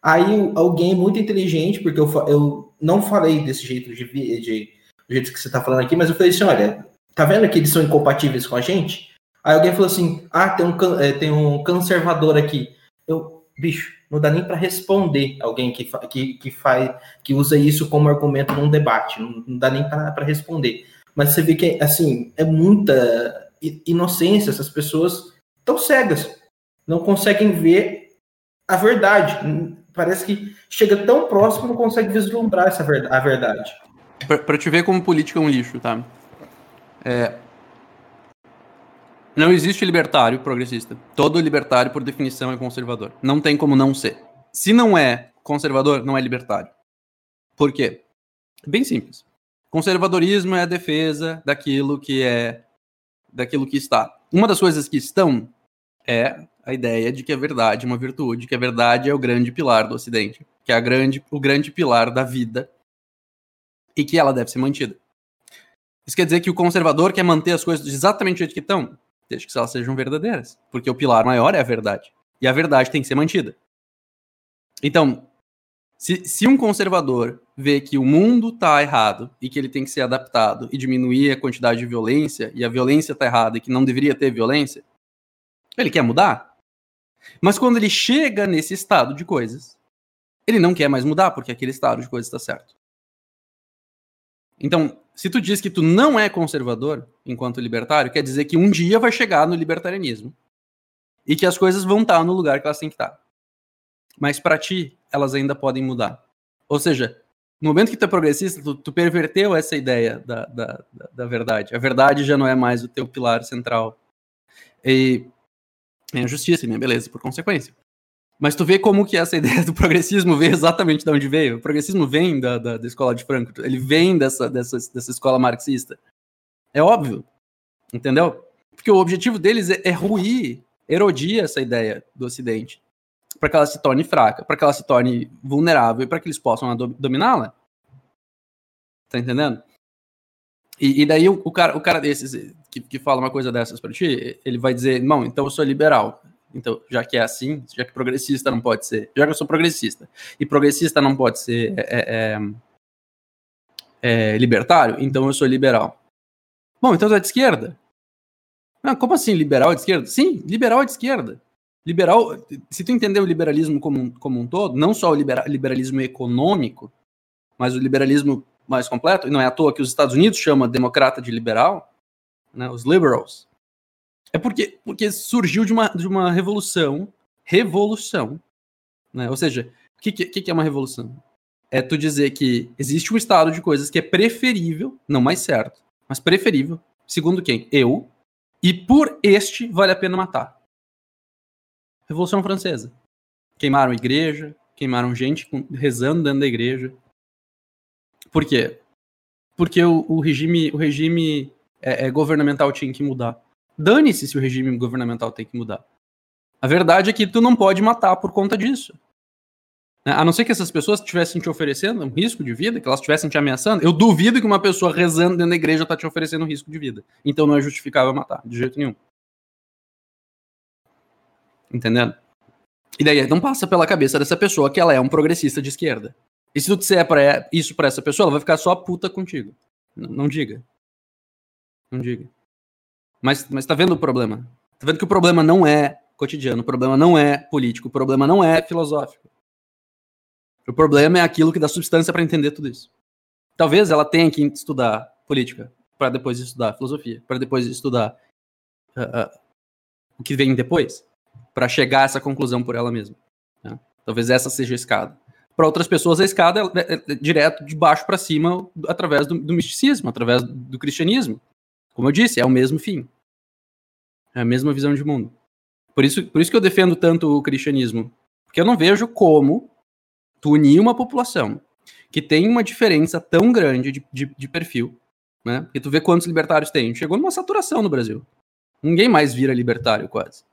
Aí alguém muito inteligente, porque eu, eu não falei desse jeito de, de do jeito que você tá falando aqui, mas eu falei assim, olha, tá vendo que eles são incompatíveis com a gente? Aí alguém falou assim, ah, tem um, é, tem um conservador aqui. Eu, bicho, não dá nem para responder alguém que, que, que faz que usa isso como argumento num debate, não, não dá nem para responder. Mas você vê que assim é muita inocência, essas pessoas estão cegas, não conseguem ver a verdade. Parece que chega tão próximo não consegue vislumbrar essa verdade, a verdade. Para te ver como política é um lixo, tá? É, não existe libertário progressista. Todo libertário, por definição, é conservador. Não tem como não ser. Se não é conservador, não é libertário. Por quê? Bem simples. Conservadorismo é a defesa daquilo que é daquilo que está. Uma das coisas que estão é a ideia de que a verdade é uma virtude, que a verdade é o grande pilar do Ocidente, que é a grande, o grande pilar da vida e que ela deve ser mantida. Isso quer dizer que o conservador quer manter as coisas exatamente do jeito que estão? desde que elas sejam verdadeiras, porque o pilar maior é a verdade. E a verdade tem que ser mantida. Então, se, se um conservador vê que o mundo está errado e que ele tem que ser adaptado e diminuir a quantidade de violência, e a violência está errada e que não deveria ter violência, ele quer mudar. Mas quando ele chega nesse estado de coisas, ele não quer mais mudar, porque aquele estado de coisas está certo. Então, se tu diz que tu não é conservador enquanto libertário, quer dizer que um dia vai chegar no libertarianismo e que as coisas vão estar no lugar que elas têm que estar. Mas para ti, elas ainda podem mudar. Ou seja, no momento que tu é progressista, tu, tu perverteu essa ideia da, da, da, verdade. A verdade já não é mais o teu pilar central. E é a justiça, minha beleza, por consequência. Mas tu vê como que essa ideia do progressismo veio exatamente de onde veio. O progressismo vem da, da, da escola de Frankfurt, ele vem dessa, dessa, dessa escola marxista. É óbvio, entendeu? Porque o objetivo deles é, é ruir, erodir essa ideia do Ocidente, para que ela se torne fraca, para que ela se torne vulnerável e para que eles possam dominá-la. Tá entendendo? E, e, daí o, o, cara, o cara desses que, que fala uma coisa dessas para ti, ele vai dizer, não, então eu sou liberal. Então, já que é assim, já que progressista não pode ser, já que eu sou progressista, e progressista não pode ser é, é, é, libertário, então eu sou liberal. Bom, então tu é de esquerda. Ah, como assim liberal é de esquerda? Sim, liberal é de esquerda. Liberal, se tu entender o liberalismo como um, como um todo, não só o libera, liberalismo econômico, mas o liberalismo mais completo, e não é à toa que os Estados Unidos chamam democrata de liberal, né, os liberals, é porque, porque surgiu de uma, de uma revolução. Revolução. Né? Ou seja, o que, que, que é uma revolução? É tu dizer que existe um estado de coisas que é preferível, não mais certo, mas preferível, segundo quem? Eu. E por este vale a pena matar. Revolução Francesa. Queimaram igreja, queimaram gente rezando dentro da igreja. Por quê? Porque o, o regime, o regime é, é, governamental tinha que mudar. Dane-se se o regime governamental tem que mudar. A verdade é que tu não pode matar por conta disso. Né? A não ser que essas pessoas estivessem te oferecendo um risco de vida, que elas estivessem te ameaçando. Eu duvido que uma pessoa rezando dentro da igreja está te oferecendo um risco de vida. Então não é justificável matar, de jeito nenhum. Entendendo? E daí não passa pela cabeça dessa pessoa que ela é um progressista de esquerda. E se tu disser pra isso para essa pessoa, ela vai ficar só puta contigo. Não diga. Não diga. Mas, mas tá vendo o problema? Tá vendo que o problema não é cotidiano, o problema não é político, o problema não é filosófico. O problema é aquilo que dá substância para entender tudo isso. Talvez ela tenha que estudar política para depois estudar filosofia, para depois estudar uh, uh, o que vem depois, para chegar a essa conclusão por ela mesma. Né? Talvez essa seja a escada. Para outras pessoas, a escada é, é, é direto de baixo para cima através do, do misticismo, através do cristianismo. Como eu disse, é o mesmo fim. É a mesma visão de mundo. Por isso, por isso que eu defendo tanto o cristianismo. Porque eu não vejo como tu unir uma população que tem uma diferença tão grande de, de, de perfil, né? Porque tu vê quantos libertários tem. Chegou numa saturação no Brasil. Ninguém mais vira libertário, quase.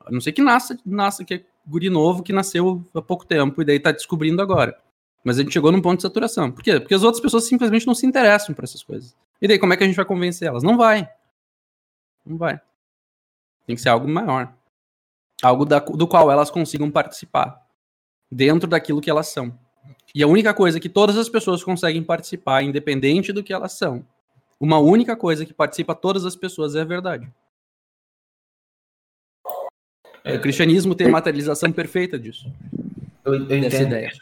A não ser que nasça, nasça que é guri novo que nasceu há pouco tempo e daí tá descobrindo agora. Mas a gente chegou num ponto de saturação. Por quê? Porque as outras pessoas simplesmente não se interessam por essas coisas. E daí, como é que a gente vai convencer elas? Não vai. Não vai. Tem que ser algo maior. Algo da, do qual elas consigam participar. Dentro daquilo que elas são. E a única coisa que todas as pessoas conseguem participar, independente do que elas são, uma única coisa que participa todas as pessoas é a verdade. É, o cristianismo tem a materialização perfeita disso. Eu, eu entendo. Ideia.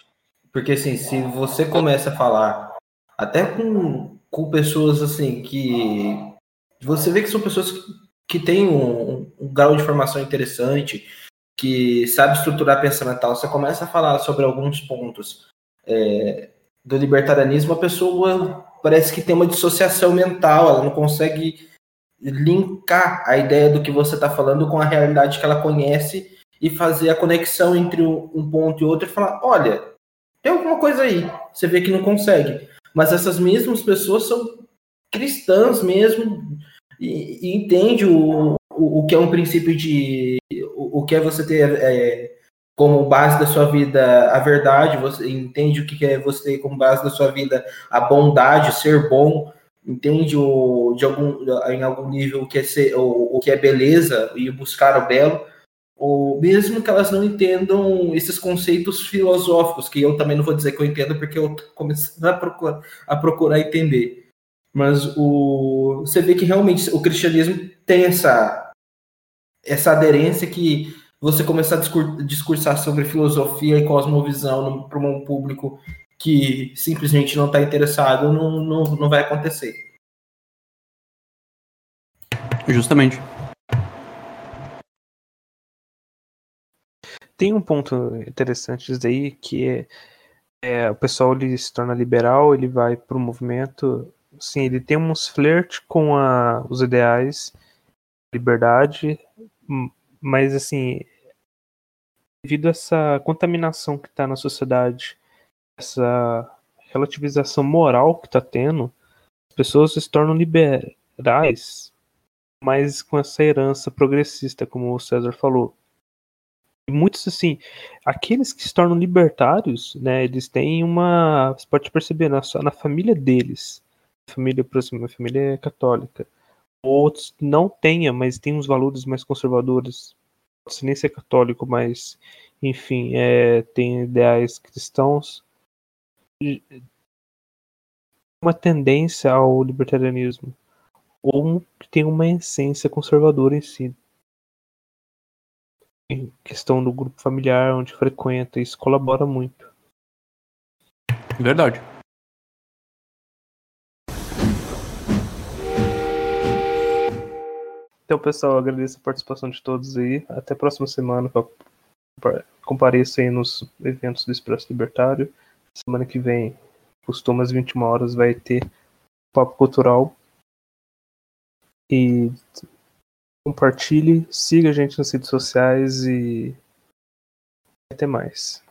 Porque assim, se você começa a falar até com, com pessoas assim que você vê que são pessoas que, que têm um, um grau de formação interessante, que sabe estruturar pensamento você começa a falar sobre alguns pontos é, do libertarianismo, a pessoa parece que tem uma dissociação mental, ela não consegue linkar a ideia do que você está falando com a realidade que ela conhece e fazer a conexão entre um ponto e outro e falar, olha, tem alguma coisa aí. Você vê que não consegue. Mas essas mesmas pessoas são cristãs mesmo e, e entende o, o, o, que é um princípio de o, o que é você ter é, como base da sua vida a verdade, você entende o que é você ter como base da sua vida a bondade, ser bom, entende o, de algum, em algum nível o que é, ser, o, o que é beleza e buscar o belo, ou mesmo que elas não entendam esses conceitos filosóficos, que eu também não vou dizer que eu entendo, porque eu começando a procurar, a procurar entender. Mas o, você vê que realmente o cristianismo tem essa, essa aderência que você começar a discursar sobre filosofia e cosmovisão para um público que simplesmente não está interessado, não, não, não vai acontecer. Justamente. Tem um ponto interessante disso aí, que é, é, o pessoal ele se torna liberal, ele vai para o movimento, sim, ele tem uns flerte com a, os ideais, liberdade, mas assim, devido a essa contaminação que está na sociedade, essa relativização moral que está tendo, as pessoas se tornam liberais, mas com essa herança progressista, como o César falou. Muitos, assim, aqueles que se tornam libertários, né, eles têm uma. Você pode perceber na, na família deles, família, por exemplo, a família é católica. Outros não tenha, mas tem uns valores mais conservadores pode nem ser católico, mas enfim, é, tem ideais cristãos, uma tendência ao libertarianismo, ou que tem uma essência conservadora em si. Em questão do grupo familiar onde frequenta, isso colabora muito. Verdade. Então, pessoal, agradeço a participação de todos aí. Até a próxima semana. Compareça aí nos eventos do Expresso Libertário. Semana que vem, costuma às 21 horas, vai ter Papo Cultural. E compartilhe, siga a gente nas redes sociais e até mais.